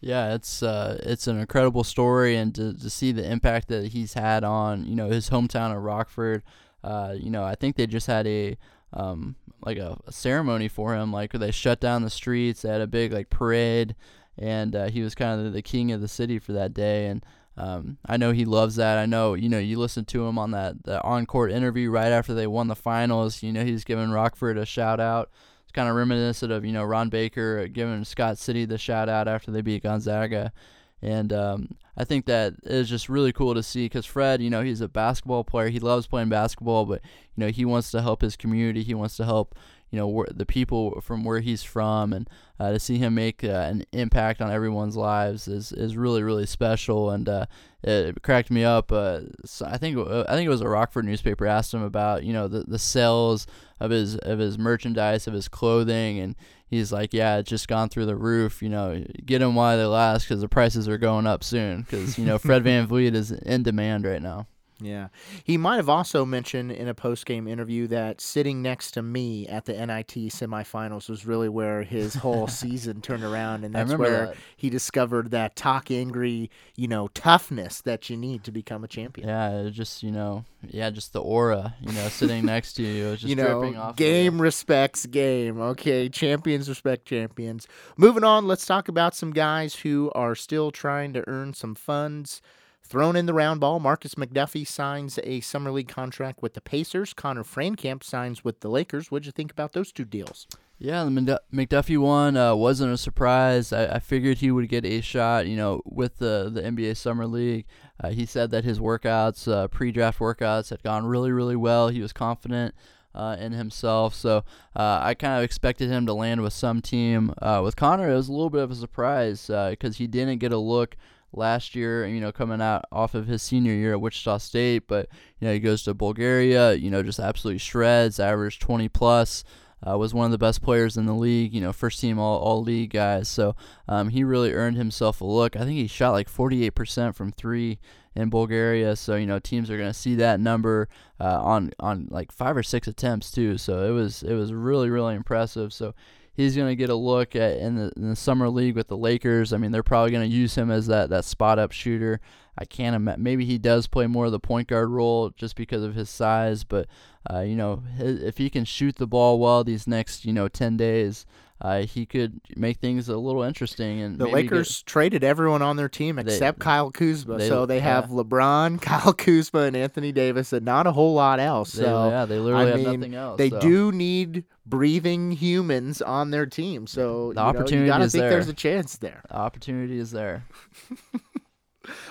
Yeah, it's uh, it's an incredible story, and to, to see the impact that he's had on you know his hometown of Rockford. Uh, you know, I think they just had a um, like a, a, ceremony for him, like they shut down the streets. They had a big like parade, and uh, he was kind of the king of the city for that day. And um, I know he loves that. I know, you know, you listen to him on that the on court interview right after they won the finals. You know, he's giving Rockford a shout out. It's kind of reminiscent of you know Ron Baker giving Scott City the shout out after they beat Gonzaga, and um, I think that is just really cool to see because Fred, you know, he's a basketball player. He loves playing basketball, but you know, he wants to help his community. He wants to help you know wh- the people from where he's from, and uh, to see him make uh, an impact on everyone's lives is, is really really special. And uh, it cracked me up. Uh, so I think uh, I think it was a Rockford newspaper asked him about you know the, the sales of his of his merchandise of his clothing, and he's like, yeah, it's just gone through the roof. You know, get them while they last because the prices are going up soon. Because you know, Fred VanVleet is in demand right now. Yeah. He might have also mentioned in a post game interview that sitting next to me at the NIT semifinals was really where his whole season turned around. And that's where that. he discovered that talk angry, you know, toughness that you need to become a champion. Yeah, just, you know, yeah, just the aura, you know, sitting next to you. It was just you dripping know, off. of game you. respects game. Okay, champions respect champions. Moving on, let's talk about some guys who are still trying to earn some funds. Thrown in the round ball, Markis McDuffie signs a summer league contract with the Pacers. Conner Frankamp signs with the Lakers. What'd you think about those two deals? Yeah, the McDuffie one uh, wasn't a surprise. I, I figured he would get a shot, you know, with the, the NBA Summer League. Uh, he said that his workouts, uh, pre-draft workouts, had gone really, really well. He was confident uh, in himself, so uh, I kind of expected him to land with some team. Uh, with Conner, it was a little bit of a surprise because he didn't get a look last year, you know, coming out off of his senior year at Wichita State, but you know, he goes to Bulgaria, you know, just absolutely shreds, averaged 20 plus. Uh, was one of the best players in the league, you know, first team all, all league guys. So um, he really earned himself a look. I think he shot like 48% from three in Bulgaria. So you know, teams are gonna see that number uh, on on like five or six attempts too. So it was it was really really impressive. So he's going to get a look at in the, in the summer league with the Lakers. I mean, they're probably going to use him as that, that spot up shooter. I can't imagine. Maybe he does play more of the point guard role just because of his size. But uh, you know, if he can shoot the ball well these next you know ten days, uh, he could make things a little interesting. And The Lakers get- traded everyone on their team They- except Kyle Kuzma. they- so they have yeah. LeBron, Kyle Kuzma, and Anthony Davis, and not a whole lot else. they, So yeah, they literally I have mean, nothing else. they so. do need breathing humans on their team. So The you know, opportunity you gotta is think there's a chance there. The opportunity is there.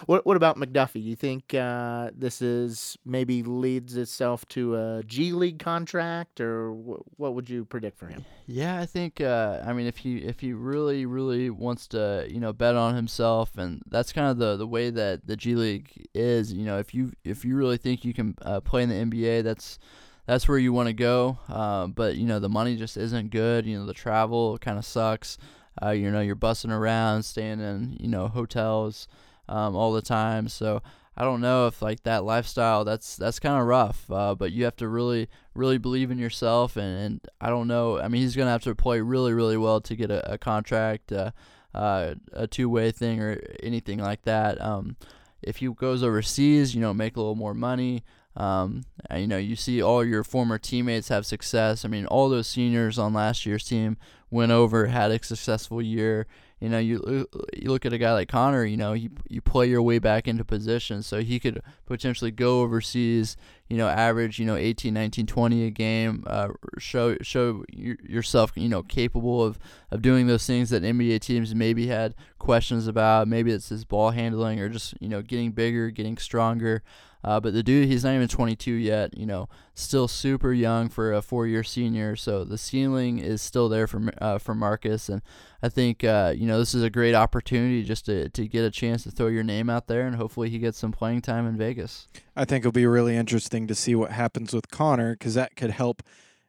What What about McDuffie? Do you think uh, this is maybe leads itself to a G League contract, or wh- what would you predict for him? Yeah, I think. Uh, I mean, if he if he really really wants to, you know, bet on himself, and that's kind of the the way that the G League is. You know, if you if you really think you can uh, play in the NBA, that's that's where you want to go. Uh, but you know, the money just isn't good. You know, the travel kind of sucks. Uh, you know, you're bussing around, staying in you know hotels um, all the time. So I don't know if like that lifestyle that's that's kind of rough. Uh, but you have to really really believe in yourself, and, and I don't know. I mean, he's gonna have to play really really well to get a, a contract, uh, uh, a two way thing or anything like that. Um, if he goes overseas, you know, make a little more money. Um, you know, you see all your former teammates have success. I mean, all those seniors on last year's team went over, had a successful year. You know, you you look at a guy like Conner. You know, you you play your way back into position, so he could potentially go overseas. You know, average you know 18, 19, 20 a game. Uh, show show yourself you know capable of of doing those things that NBA teams maybe had questions about. Maybe it's his ball handling or just you know getting bigger, getting stronger. Uh, but the dude, he's not even 22 yet. You know, still super young for a four-year senior. So the ceiling is still there for uh, for Markis, and I think uh, you know this is a great opportunity just to to get a chance to throw your name out there, and hopefully he gets some playing time in Vegas. I think it'll be really interesting to see what happens with Conner because that could help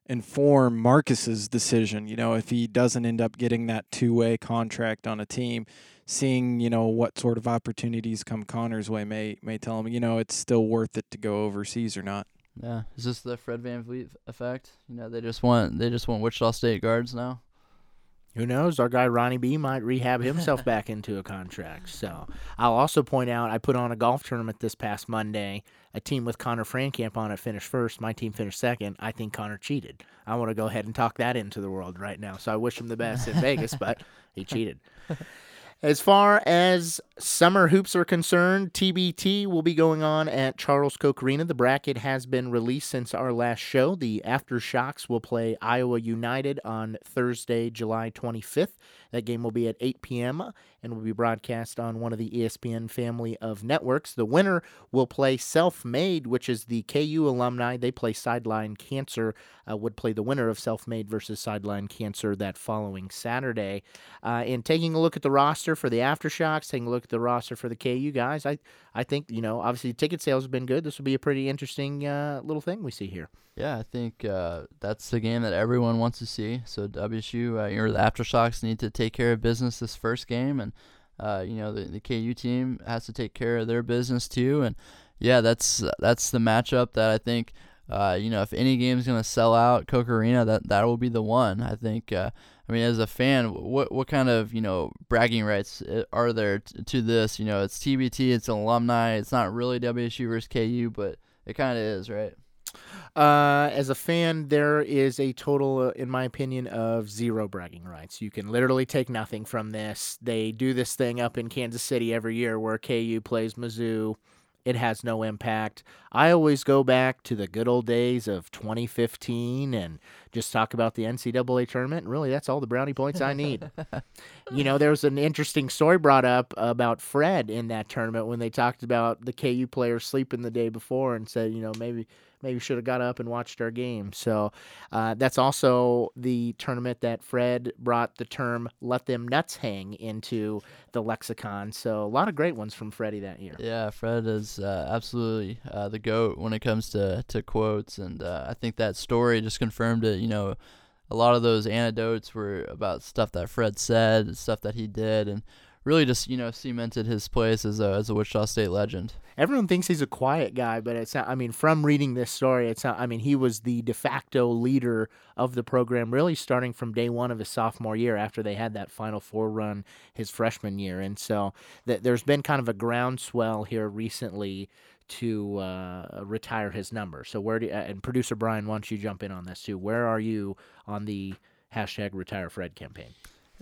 inform Markis's decision. You know, if he doesn't end up getting that two way contract on a team, seeing you know what sort of opportunities come Conner's way may may tell him you know it's still worth it to go overseas or not. Yeah, is this the Fred VanVleet effect? You know, they just want they just want Wichita State guards now. Who knows? Our guy Ronnie B might rehab himself back into a contract. So I'll also point out I put on a golf tournament this past Monday. A team with Conner Frankamp on it finished first. My team finished second. I think Conner cheated. I want to go ahead and talk that into the world right now. So I wish him the best in Vegas, but he cheated. As far as summer hoops are concerned, TBT will be going on at Charles Koch Arena. The bracket has been released since our last show. The Aftershocks will play Iowa United on Thursday, July 25th. That game will be at 8 p.m. and will be broadcast on one of the ESPN family of networks. The winner will play Self Made, which is the KU alumni. They play Sideline Cancer, uh, would play the winner of Self Made versus Sideline Cancer that following Saturday. Uh, and taking a look at the roster for the Aftershocks, taking a look at the roster for the KU guys, I, I think, you know, obviously ticket sales have been good. This will be a pretty interesting uh, little thing we see here. Yeah, I think uh, that's the game that everyone wants to see. So WSU, uh, or the AfterShocks, need to take care of business this first game, and uh, you know the, the KU team has to take care of their business too. And yeah, that's that's the matchup that I think. Uh, you know, if any game's gonna sell out Koch Arena, that that will be the one. I think. Uh, I mean, as a fan, what what kind of you know bragging rights uh, are there t- to this? You know, it's TBT, it's alumni. It's not really WSU versus KU, but it kind of is, right? Uh, as a fan, there is a total, uh, in my opinion, of zero bragging rights. You can literally take nothing from this. They do this thing up in Kansas City every year where KU plays Mizzou. It has no impact. I always go back to the good old days of 2015 and just talk about the NCAA tournament. Really, that's all the brownie points I need. you know, there was an interesting story brought up about Fred in that tournament when they talked about the KU players sleeping the day before and said, you know, maybe maybe should have got up and watched our game. So uh, that's also the tournament that Fred brought the term "let them nuts hang" into the lexicon. So a lot of great ones from Freddie that year. Yeah, Fred is uh, absolutely uh, the goat when it comes to to quotes, and uh, I think that story just confirmed it. You know. A lot of those anecdotes were about stuff that Fred said, stuff that he did, and really just you know cemented his place as a as a Wichita State legend. Everyone thinks he's a quiet guy, but it's not. I mean, from reading this story, it's not. I mean, he was the de facto leader of the program, really starting from day one of his sophomore year after they had that Final Four run his freshman year, and so th- there's been kind of a groundswell here recently to uh, retire his number. So where do uh, and producer Brian, why don't you jump in on this too? Where are you on the hashtag Retire Fred campaign?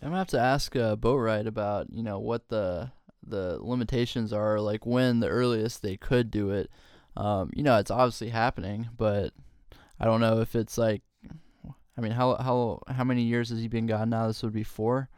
I'm gonna have to ask uh, Boatright about you know what the the limitations are, like when the earliest they could do it. Um, you know, it's obviously happening, but I don't know if it's like, I mean, how how how many years has he been gone now? This would be four.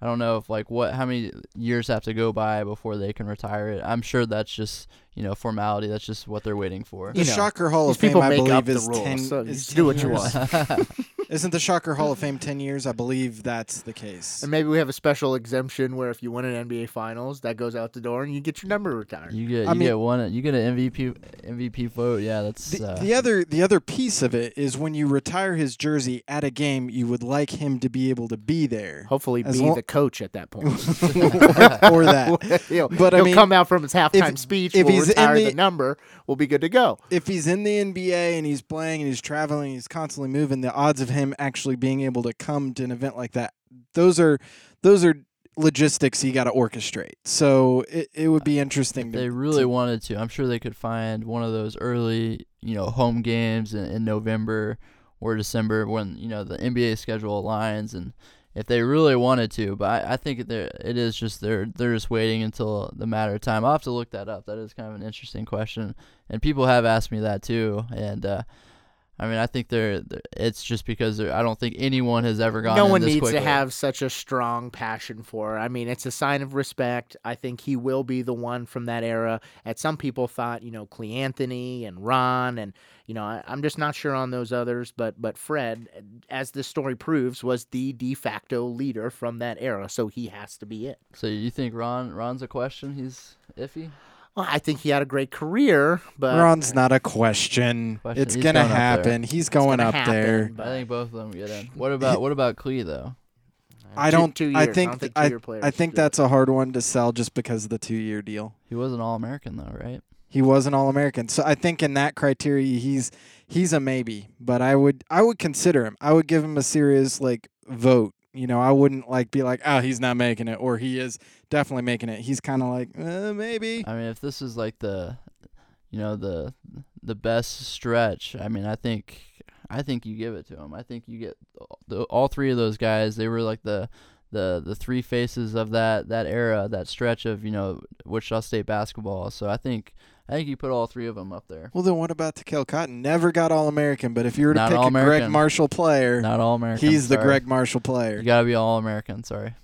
I don't know if like what how many years have to go by before they can retire it. I'm sure that's just you know formality. That's just what they're waiting for. The You know, Shocker Hall These of Fame, people I make up believe, the is rules, ten. so is do 10 what you want. Isn't the Shocker Hall of Fame ten years? I believe that's the case. And maybe we have a special exemption where if you win an NBA Finals, that goes out the door and you get your number retired. You get I you mean- get one you get an MVP MVP vote. Yeah, that's The, uh, the other the other piece of it is when you retire his jersey at a game, you would like him to be able to be there Hopefully, As be long- the coach at that point. or that. he'll But, I he'll mean, come out from his halftime if- speech. if we'll he's in the, the- number. We'll be good to go. If he's in the NBA and he's playing and he's traveling, he's constantly moving, the odds of him actually being able to come to an event like that, those are those are logistics you got to orchestrate. So it, it would be interesting. if to, they really to- wanted to, I'm sure they could find one of those early, you know, home games in, in November or December when you know the NBA schedule aligns, and if they really wanted to. But I, I think it is just they're they're just waiting until the matter of time. I'll have to look that up. That is kind of an interesting question, and people have asked me that too, and. uh I mean, I think they're. they're- It's just because I don't think anyone has ever gone. no one needs quickly. to have such a strong passion for. I mean, it's a sign of respect. I think he will be the one from that era. At some people thought, you know, Cleanthony and Ron, and you know, I, I'm just not sure on those others. But but Fred, as this story proves, was the de facto leader from that era, so he has to be it. So you think Ron Ron's a question? He's iffy. Well, I think he had a great career, but Ron's not a question. Question. It's He's gonna going up there. happen. He's going gonna up happen, there. but- I think both of them get in. What about what about Clee though? I don't. two I years. think. don't think I, two-year players I think do it. that's a hard one to sell just because of the two-year deal. He was an All American though, right? He was an All-American, so I think in that criteria, he's he's a maybe. But I would I would consider him. I would give him a serious like vote. You know, I wouldn't like be like, oh, he's not making it, or he is definitely making it. He's kind of like, uh, maybe. I mean, if this is like the, you know, the the best stretch, I mean, I think I think you give it to him. I think you get the, all three of those guys. They were like the the the three faces of that that era, that stretch of you know Wichita State basketball. So I think I think you put all three of them up there. Well, then what about Tekele Cotton? Never got All American, but if you were to Not pick a Gregg All-American. Marshall player, Not all American. he's the. Gregg Marshall player. You gotta be all American. Sorry.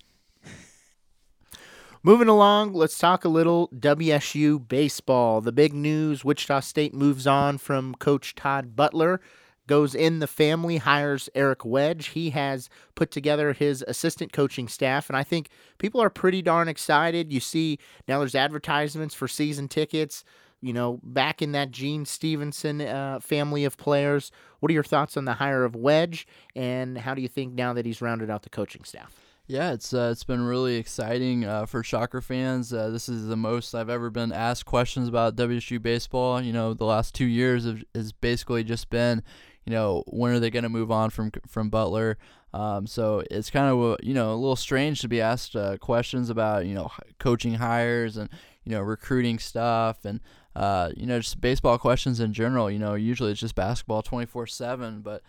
Moving along, let's talk a little WSU baseball. The big news Wichita State moves on from Coach Todd Butler, goes in the family, hires Eric Wedge. He has put together his assistant coaching staff, and I think people are pretty darn excited. You see, now there's advertisements for season tickets. You know, back in that Gene Stephenson uh, family of players. What are your thoughts on the hire of Wedge, and how do you think now that he's rounded out the coaching staff? Yeah, it's uh, it's been really exciting uh, for Shocker fans. Uh, this is the most I've ever been asked questions about WSU baseball. You know, the last two years have, has basically just been, you know, when are they going to move on from from Butler? Um, so it's kind of you know a little strange to be asked uh, questions about you know coaching hires and you know recruiting stuff and uh, you know just baseball questions in general. You know, usually it's just basketball twenty four seven, but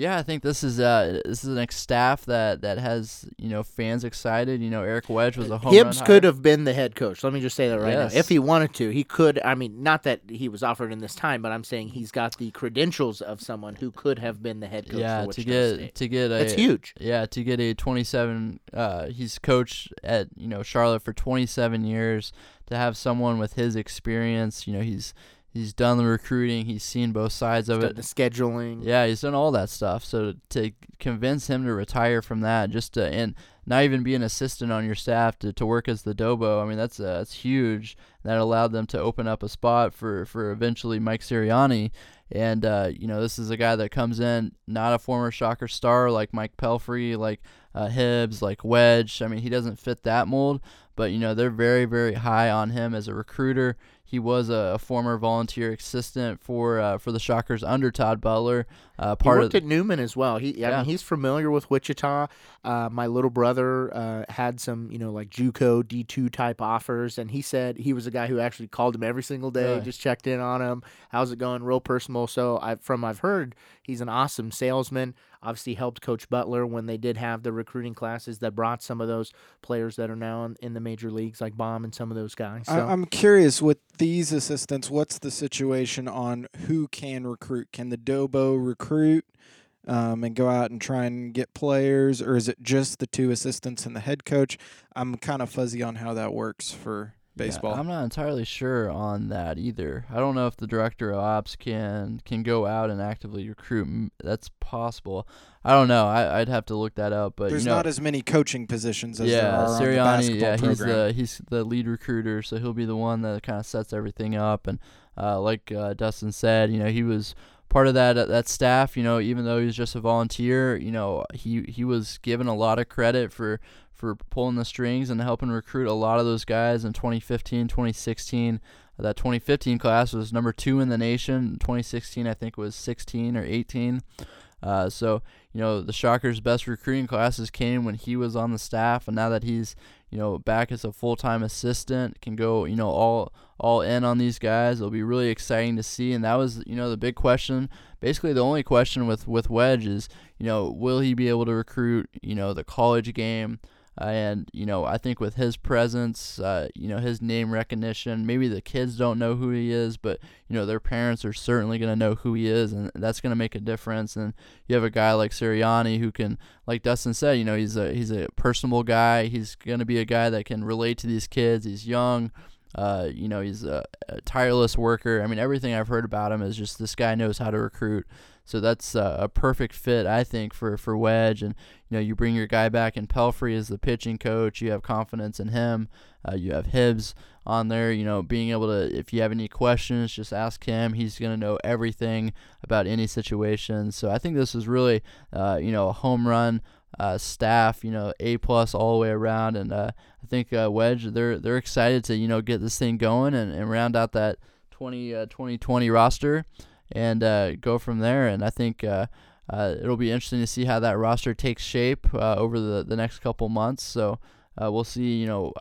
yeah, I think this is uh this is an ex staff that that has you know fans excited. You know, Eric Wedge was a home Hibbs hire. could have been the head coach. Let me just say that right Yes. now. If he wanted to, he could. I mean, not that he was offered in this time, but I'm saying he's got the credentials of someone who could have been the head coach. yeah for to get State. to get a That's huge. yeah to get a 27 uh he's coached at you know Charlotte for 27 years to have someone with his experience you know he's he's done the recruiting he's seen both sides of it the scheduling. Yeah, he's done all that stuff. So to convince him to retire from that, just to and not even be an assistant on your staff to, to work as the Dobo, I mean that's uh, that's huge. That allowed them to open up a spot for for eventually Mike Sirianni, and uh, you know this is a guy that comes in not a former Shocker star like Mike Pelfrey, like uh, Hibbs, like Wedge. I mean he doesn't fit that mold, but you know they're very very high on him as a recruiter. He was a, a former volunteer assistant for uh, for the Shockers under Todd Butler. Uh, He part worked of at Newman as well. He, I Yeah. mean, he's familiar with Wichita. Uh, my little brother uh, had some, you know, like JUCO D two type offers, and he said he was a guy who actually called him every single day, Really? just checked in on him. How's it going? Real personal. So, I from I've heard, he's an awesome salesman. Obviously, helped Coach Butler when they did have the recruiting classes that brought some of those players that are now in, in the major leagues, like Baum and some of those guys. So. I, I'm curious with these assistants, what's the situation on who can recruit? Can the Dobo recruit um, and go out and try and get players, or is it just the two assistants and the head coach? I'm kind of fuzzy on how that works for Yeah, baseball. I'm not entirely sure on that either. I don't know if the director of ops can can go out and actively recruit. That's possible. I don't know. I, I'd have to look that up. But There's you know, not as many coaching positions as there yeah, are on the Sirianni. basketball Yeah, he's the he's the lead recruiter, so he'll be the one that kind of sets everything up. And uh, like uh, Dustin said, you know, he was part of that that staff. You know, even though he was just a volunteer, you know, he he was given a lot of credit for for pulling the strings and helping recruit a lot of those guys in 2015, 2016. That 2015 class was number two in the nation. 2016, I think, was 16 or 18. Uh, so you know the Shockers' best recruiting classes came when he was on the staff, and now that he's you know back as a full-time assistant, can go you know all all in on these guys. It'll be really exciting to see, and that was you know the big question. Basically, the only question with with Wedge is you know will he be able to recruit you know the college game. And you know, I think with his presence, uh, you know, his name recognition, maybe the kids don't know who he is, but you know, their parents are certainly going to know who he is, and that's going to make a difference. And you have a guy like Sirianni who can, like Dustin said, you know, he's a he's a personable guy. He's going to be a guy that can relate to these kids. He's young. Uh, you know, he's a, a tireless worker. I mean, everything I've heard about him is just this guy knows how to recruit. So that's uh, a perfect fit, I think, for for Wedge. And you know, you bring your guy back in Pelfrey as the pitching coach. You have confidence in him. Uh, you have Hibbs on there. You know, being able to, if you have any questions, just ask him. He's gonna know everything about any situation. So I think this is really, uh, you know, a home run uh, staff. You know, A plus all the way around. And uh, I think uh, Wedge, they're they're excited to you know get this thing going and, and round out that 20 uh, 2020 roster and uh, go from there. And I think uh, uh, it'll be interesting to see how that roster takes shape uh, over the, the next couple months. So uh, we'll see, you know,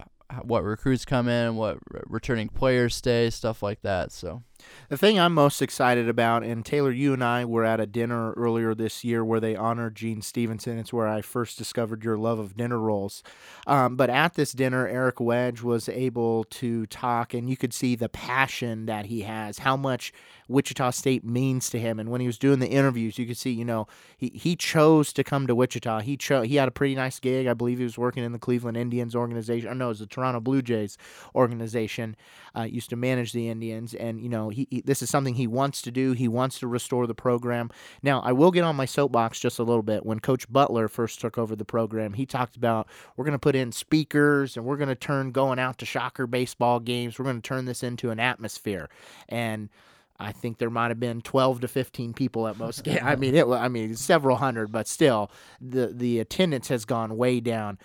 what recruits come in, what r- returning players stay, stuff like that. So The thing I'm most excited about, and Taylor, you and I were at a dinner earlier this year where they honored Gene Stephenson. It's where I first discovered your love of dinner rolls. Um, but at this dinner, Eric Wedge was able to talk, and you could see the passion that he has, how much Wichita State means to him. And when he was doing the interviews, you could see, you know, he, he chose to come to Wichita. He chose he had a pretty nice gig. I believe he was working in the Cleveland Indians organization. Or no, it was the Toronto Blue Jays organization. Uh, used to manage the Indians, and you know, he, he this is something he wants to do. He wants to restore the program. Now, I will get on my soapbox just a little bit. When Coach Butler first took over the program, he talked about we're going to put in speakers and we're going to turn going out to Shocker baseball games. We're going to turn this into an atmosphere and I think there might have been 12 to 15 people at most games. I mean, it. I mean, several hundred, but still, the the attendance has gone way down.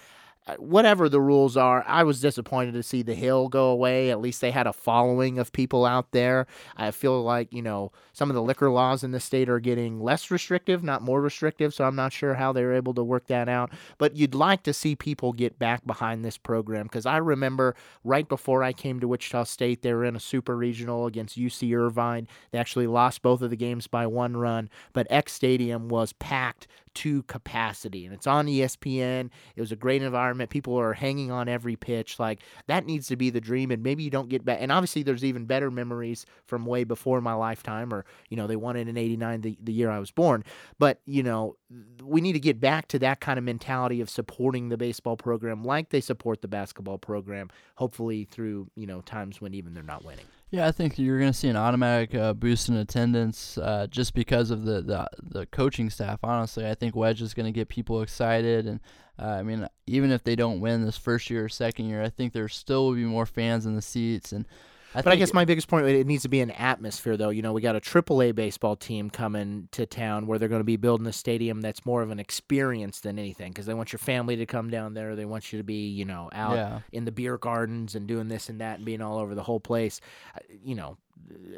Whatever the rules are, I was disappointed to see the hill go away. At least they had a following of people out there. I feel like, you know, some of the liquor laws in the state are getting less restrictive, not more restrictive, so I'm not sure how they are able to work that out. But you'd like to see people get back behind this program because I remember right before I came to Wichita State, they were in a super regional against UC Irvine. They actually lost both of the games by one run, but Eck Stadium was packed to capacity. And it's on ESPN. It was a great environment. People are hanging on every pitch. Like that needs to be the dream. And maybe you don't get back. And obviously, there's even better memories from way before my lifetime, or, you know, they won it in 89, the, the year I was born. But, you know, we need to get back to that kind of mentality of supporting the baseball program like they support the basketball program, hopefully through, you know, times when even they're not winning. Yeah, I think you're going to see an automatic uh, boost in attendance uh, just because of the, the the coaching staff. Honestly, I think Wedge is going to get people excited, and uh, I mean, even if they don't win this first year or second year, I think there still will be more fans in the seats, and I but I guess my biggest point it needs to be an atmosphere, though. You know, we got a AAA baseball team coming to town where they're going to be building a stadium that's more of an experience than anything because they want your family to come down there. They want you to be, you know, out yeah. in the beer gardens and doing this and that and being all over the whole place. You know,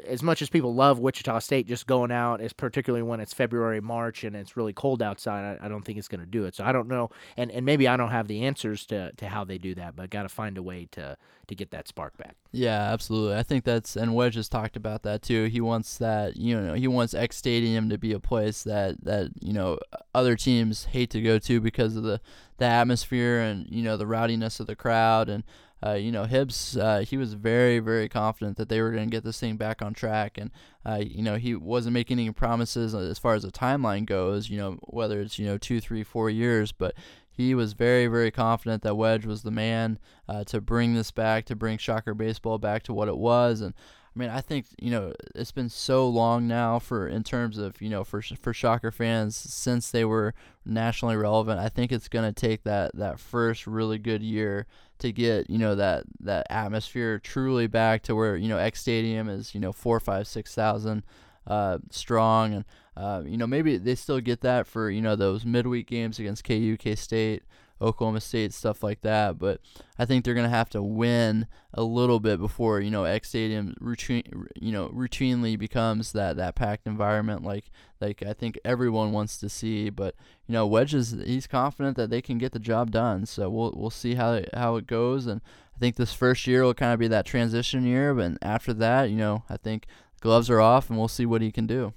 as much as people love Wichita State, just going out, is particularly when it's February, March, and it's really cold outside, I, I don't think it's going to do it. So I don't know, and, and maybe I don't have the answers to, to how they do that, but got to find a way to to get that spark back. Yeah, absolutely. I think that's and Wedge has talked about that too. He wants that, you know, he wants Eck Stadium to be a place that that you know other teams hate to go to because of the the atmosphere and you know the rowdiness of the crowd and uh, you know, Hibbs, uh, he was very, very confident that they were going to get this thing back on track. And, uh, you know, he wasn't making any promises as far as the timeline goes, you know, whether it's, you know, two, three, four years. But he was very, very confident that Wedge was the man uh, to bring this back, to bring Shocker Baseball back to what it was. And, I mean, I think you know it's been so long now for in terms of you know for for Shocker fans since they were nationally relevant. I think it's gonna take that that first really good year to get you know that that atmosphere truly back to where you know Eck Stadium is you know four, five, six thousand uh, strong, and uh, you know maybe they still get that for you know those midweek games against KU, K State. Oklahoma State, stuff like that. But I think they're gonna have to win a little bit before you know Eck Stadium routine, you know, routinely becomes that that packed environment like like I think everyone wants to see. But you know, Wedges, he's confident that they can get the job done. So we'll we'll see how how it goes. And I think this first year will kind of be that transition year. But after that, you know, I think gloves are off, and we'll see what he can do.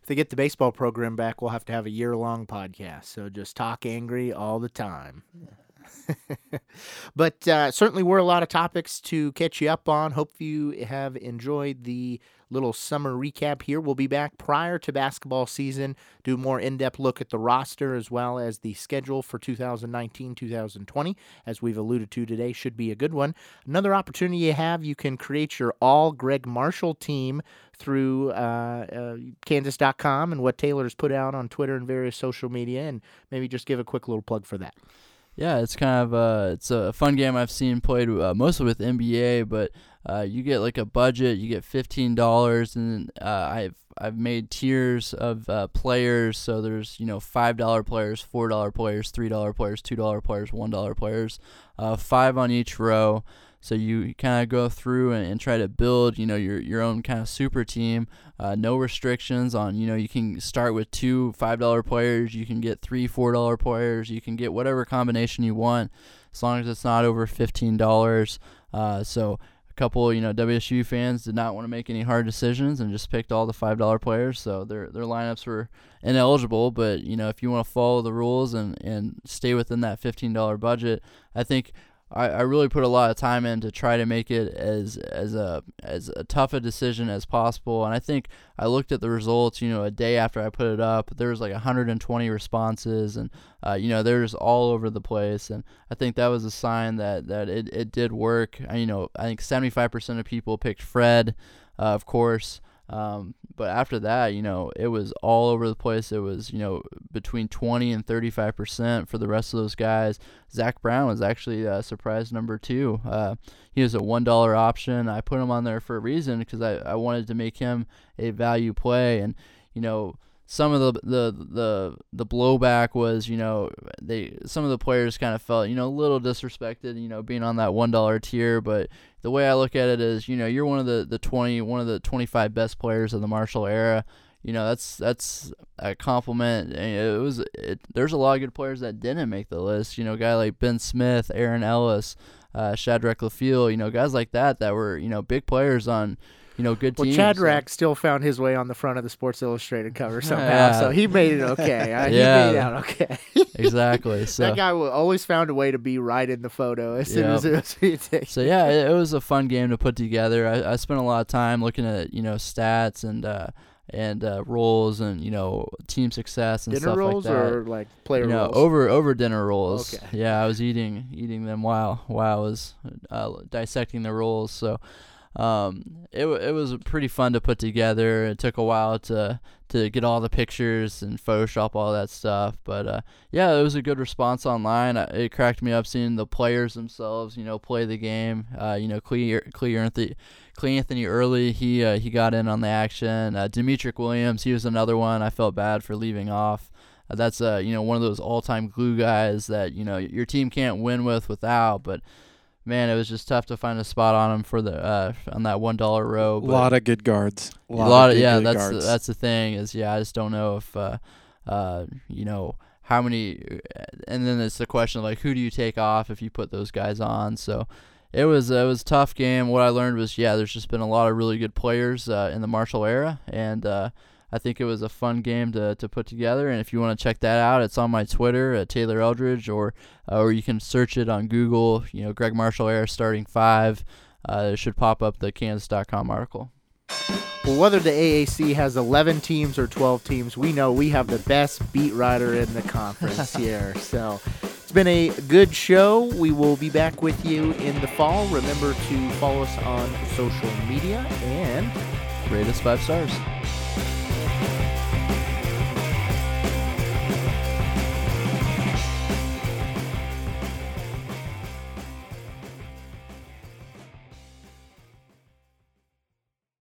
If they get the baseball program back, we'll have to have a year long podcast. So just talk angry all the time. but uh, certainly were a lot of topics to catch you up on. Hope you have enjoyed the little summer recap here. We'll be back prior to basketball season, do more in depth look at the roster as well as the schedule for 2019 2020. As we've alluded to today, should be a good one. Another opportunity you have, you can create your all Gregg Marshall team through uh, uh, Kansas.com and what Taylor's put out on Twitter and various social media, and maybe just give a quick little plug for that. Yeah, it's kind of uh, it's a fun game I've seen played uh, mostly with NBA, but uh, you get like a budget, you get fifteen dollars, and uh, I've I've made tiers of uh, players. So there's you know five dollar players, four dollar players, three dollar players, two dollar players, one dollar players, uh, five on each row. So you kind of go through and, and, try to build, you know, your your own kind of super team. Uh, no restrictions on, you know, you can start with two five dollar players, you can get three four dollar players, you can get whatever combination you want, as long as it's not over fifteen dollars. Uh, so a couple, you know, WSU fans did not want to make any hard decisions and just picked all the five dollar players, so their their lineups were ineligible. But you know, if you want to follow the rules and and stay within that fifteen dollar budget, I think I, I really put a lot of time in to try to make it as as a as a tough a decision as possible. And I think I looked at the results, you know, a day after I put it up, there was like 120 responses, and uh, you know, they're just all over the place. And I think that was a sign that that it, it did work. I, you know, I think 75% of people picked Fred, uh, of course. Um, but after that, you know, it was all over the place. It was, you know, between 20 and 35 percent for the rest of those guys. Zach Brown was actually uh, surprise number two. Uh, he was a one dollar option. I put him on there for a reason because I, I wanted to make him a value play, and you know some of the the the the blowback was you know they some of the players kind of felt you know a little disrespected you know being on that one dollar tier. But the way I look at it is you know you're one of the the 20 one of the 25 best players of the Marshall era. You know that's that's a compliment. It was it, there's a lot of good players that didn't make the list. You know a guy like Ben Smith Aaron Ellis uh, Chadrack you know guys like that that were you know big players on you know, good well, teams. Chadrack so. still found his way on the front of the Sports Illustrated cover somehow, yeah. so he made it okay. Uh, yeah. He made out okay. exactly. So that guy always found a way to be right in the photo as soon as it was. Taken. so yeah, it, it, was a fun game to put together. I, I, spent a lot of time looking at you know stats and. Uh, and uh, roles and you know team success and dinner stuff like that. or like player you know, rolls. over over dinner rolls. Okay. Yeah, I was eating eating them while while I was uh, dissecting the rolls. So um, it it was pretty fun to put together. It took a while to to get all the pictures and Photoshop all that stuff, but uh, yeah, it was a good response online. It cracked me up seeing the players themselves, you know, play the game. Uh, you know, Clee Cleanthony, Clee Anthony Early, he uh, he got in on the action. Uh, Demetric Williams, he was another one. I felt bad for leaving off. Uh, that's uh, you know one of those all-time glue guys that you know your team can't win with without, but man, it was just tough to find a spot on him for the uh, on that one dollar row. A lot of good guards. A lot, lot of, good, yeah. Good that's the, that's the thing is yeah. I just don't know if uh, uh, you know how many, uh, and then it's the question of like who do you take off if you put those guys on. So it was it was a tough game. What I learned was yeah, there's just been a lot of really good players uh, in the Marshall era, and uh, I think it was a fun game to, to put together. And if you want to check that out, it's on my Twitter at Taylor Eldridge, or uh, or you can search it on Google. You know, Gregg Marshall Air starting five. Uh, it should pop up the Kansas.com article. Well, whether the AAC has 11 teams or 12 teams, we know we have the best beat writer in the conference here. So it's been a good show. We will be back with you in the fall. Remember to follow us on social media and rate us five stars.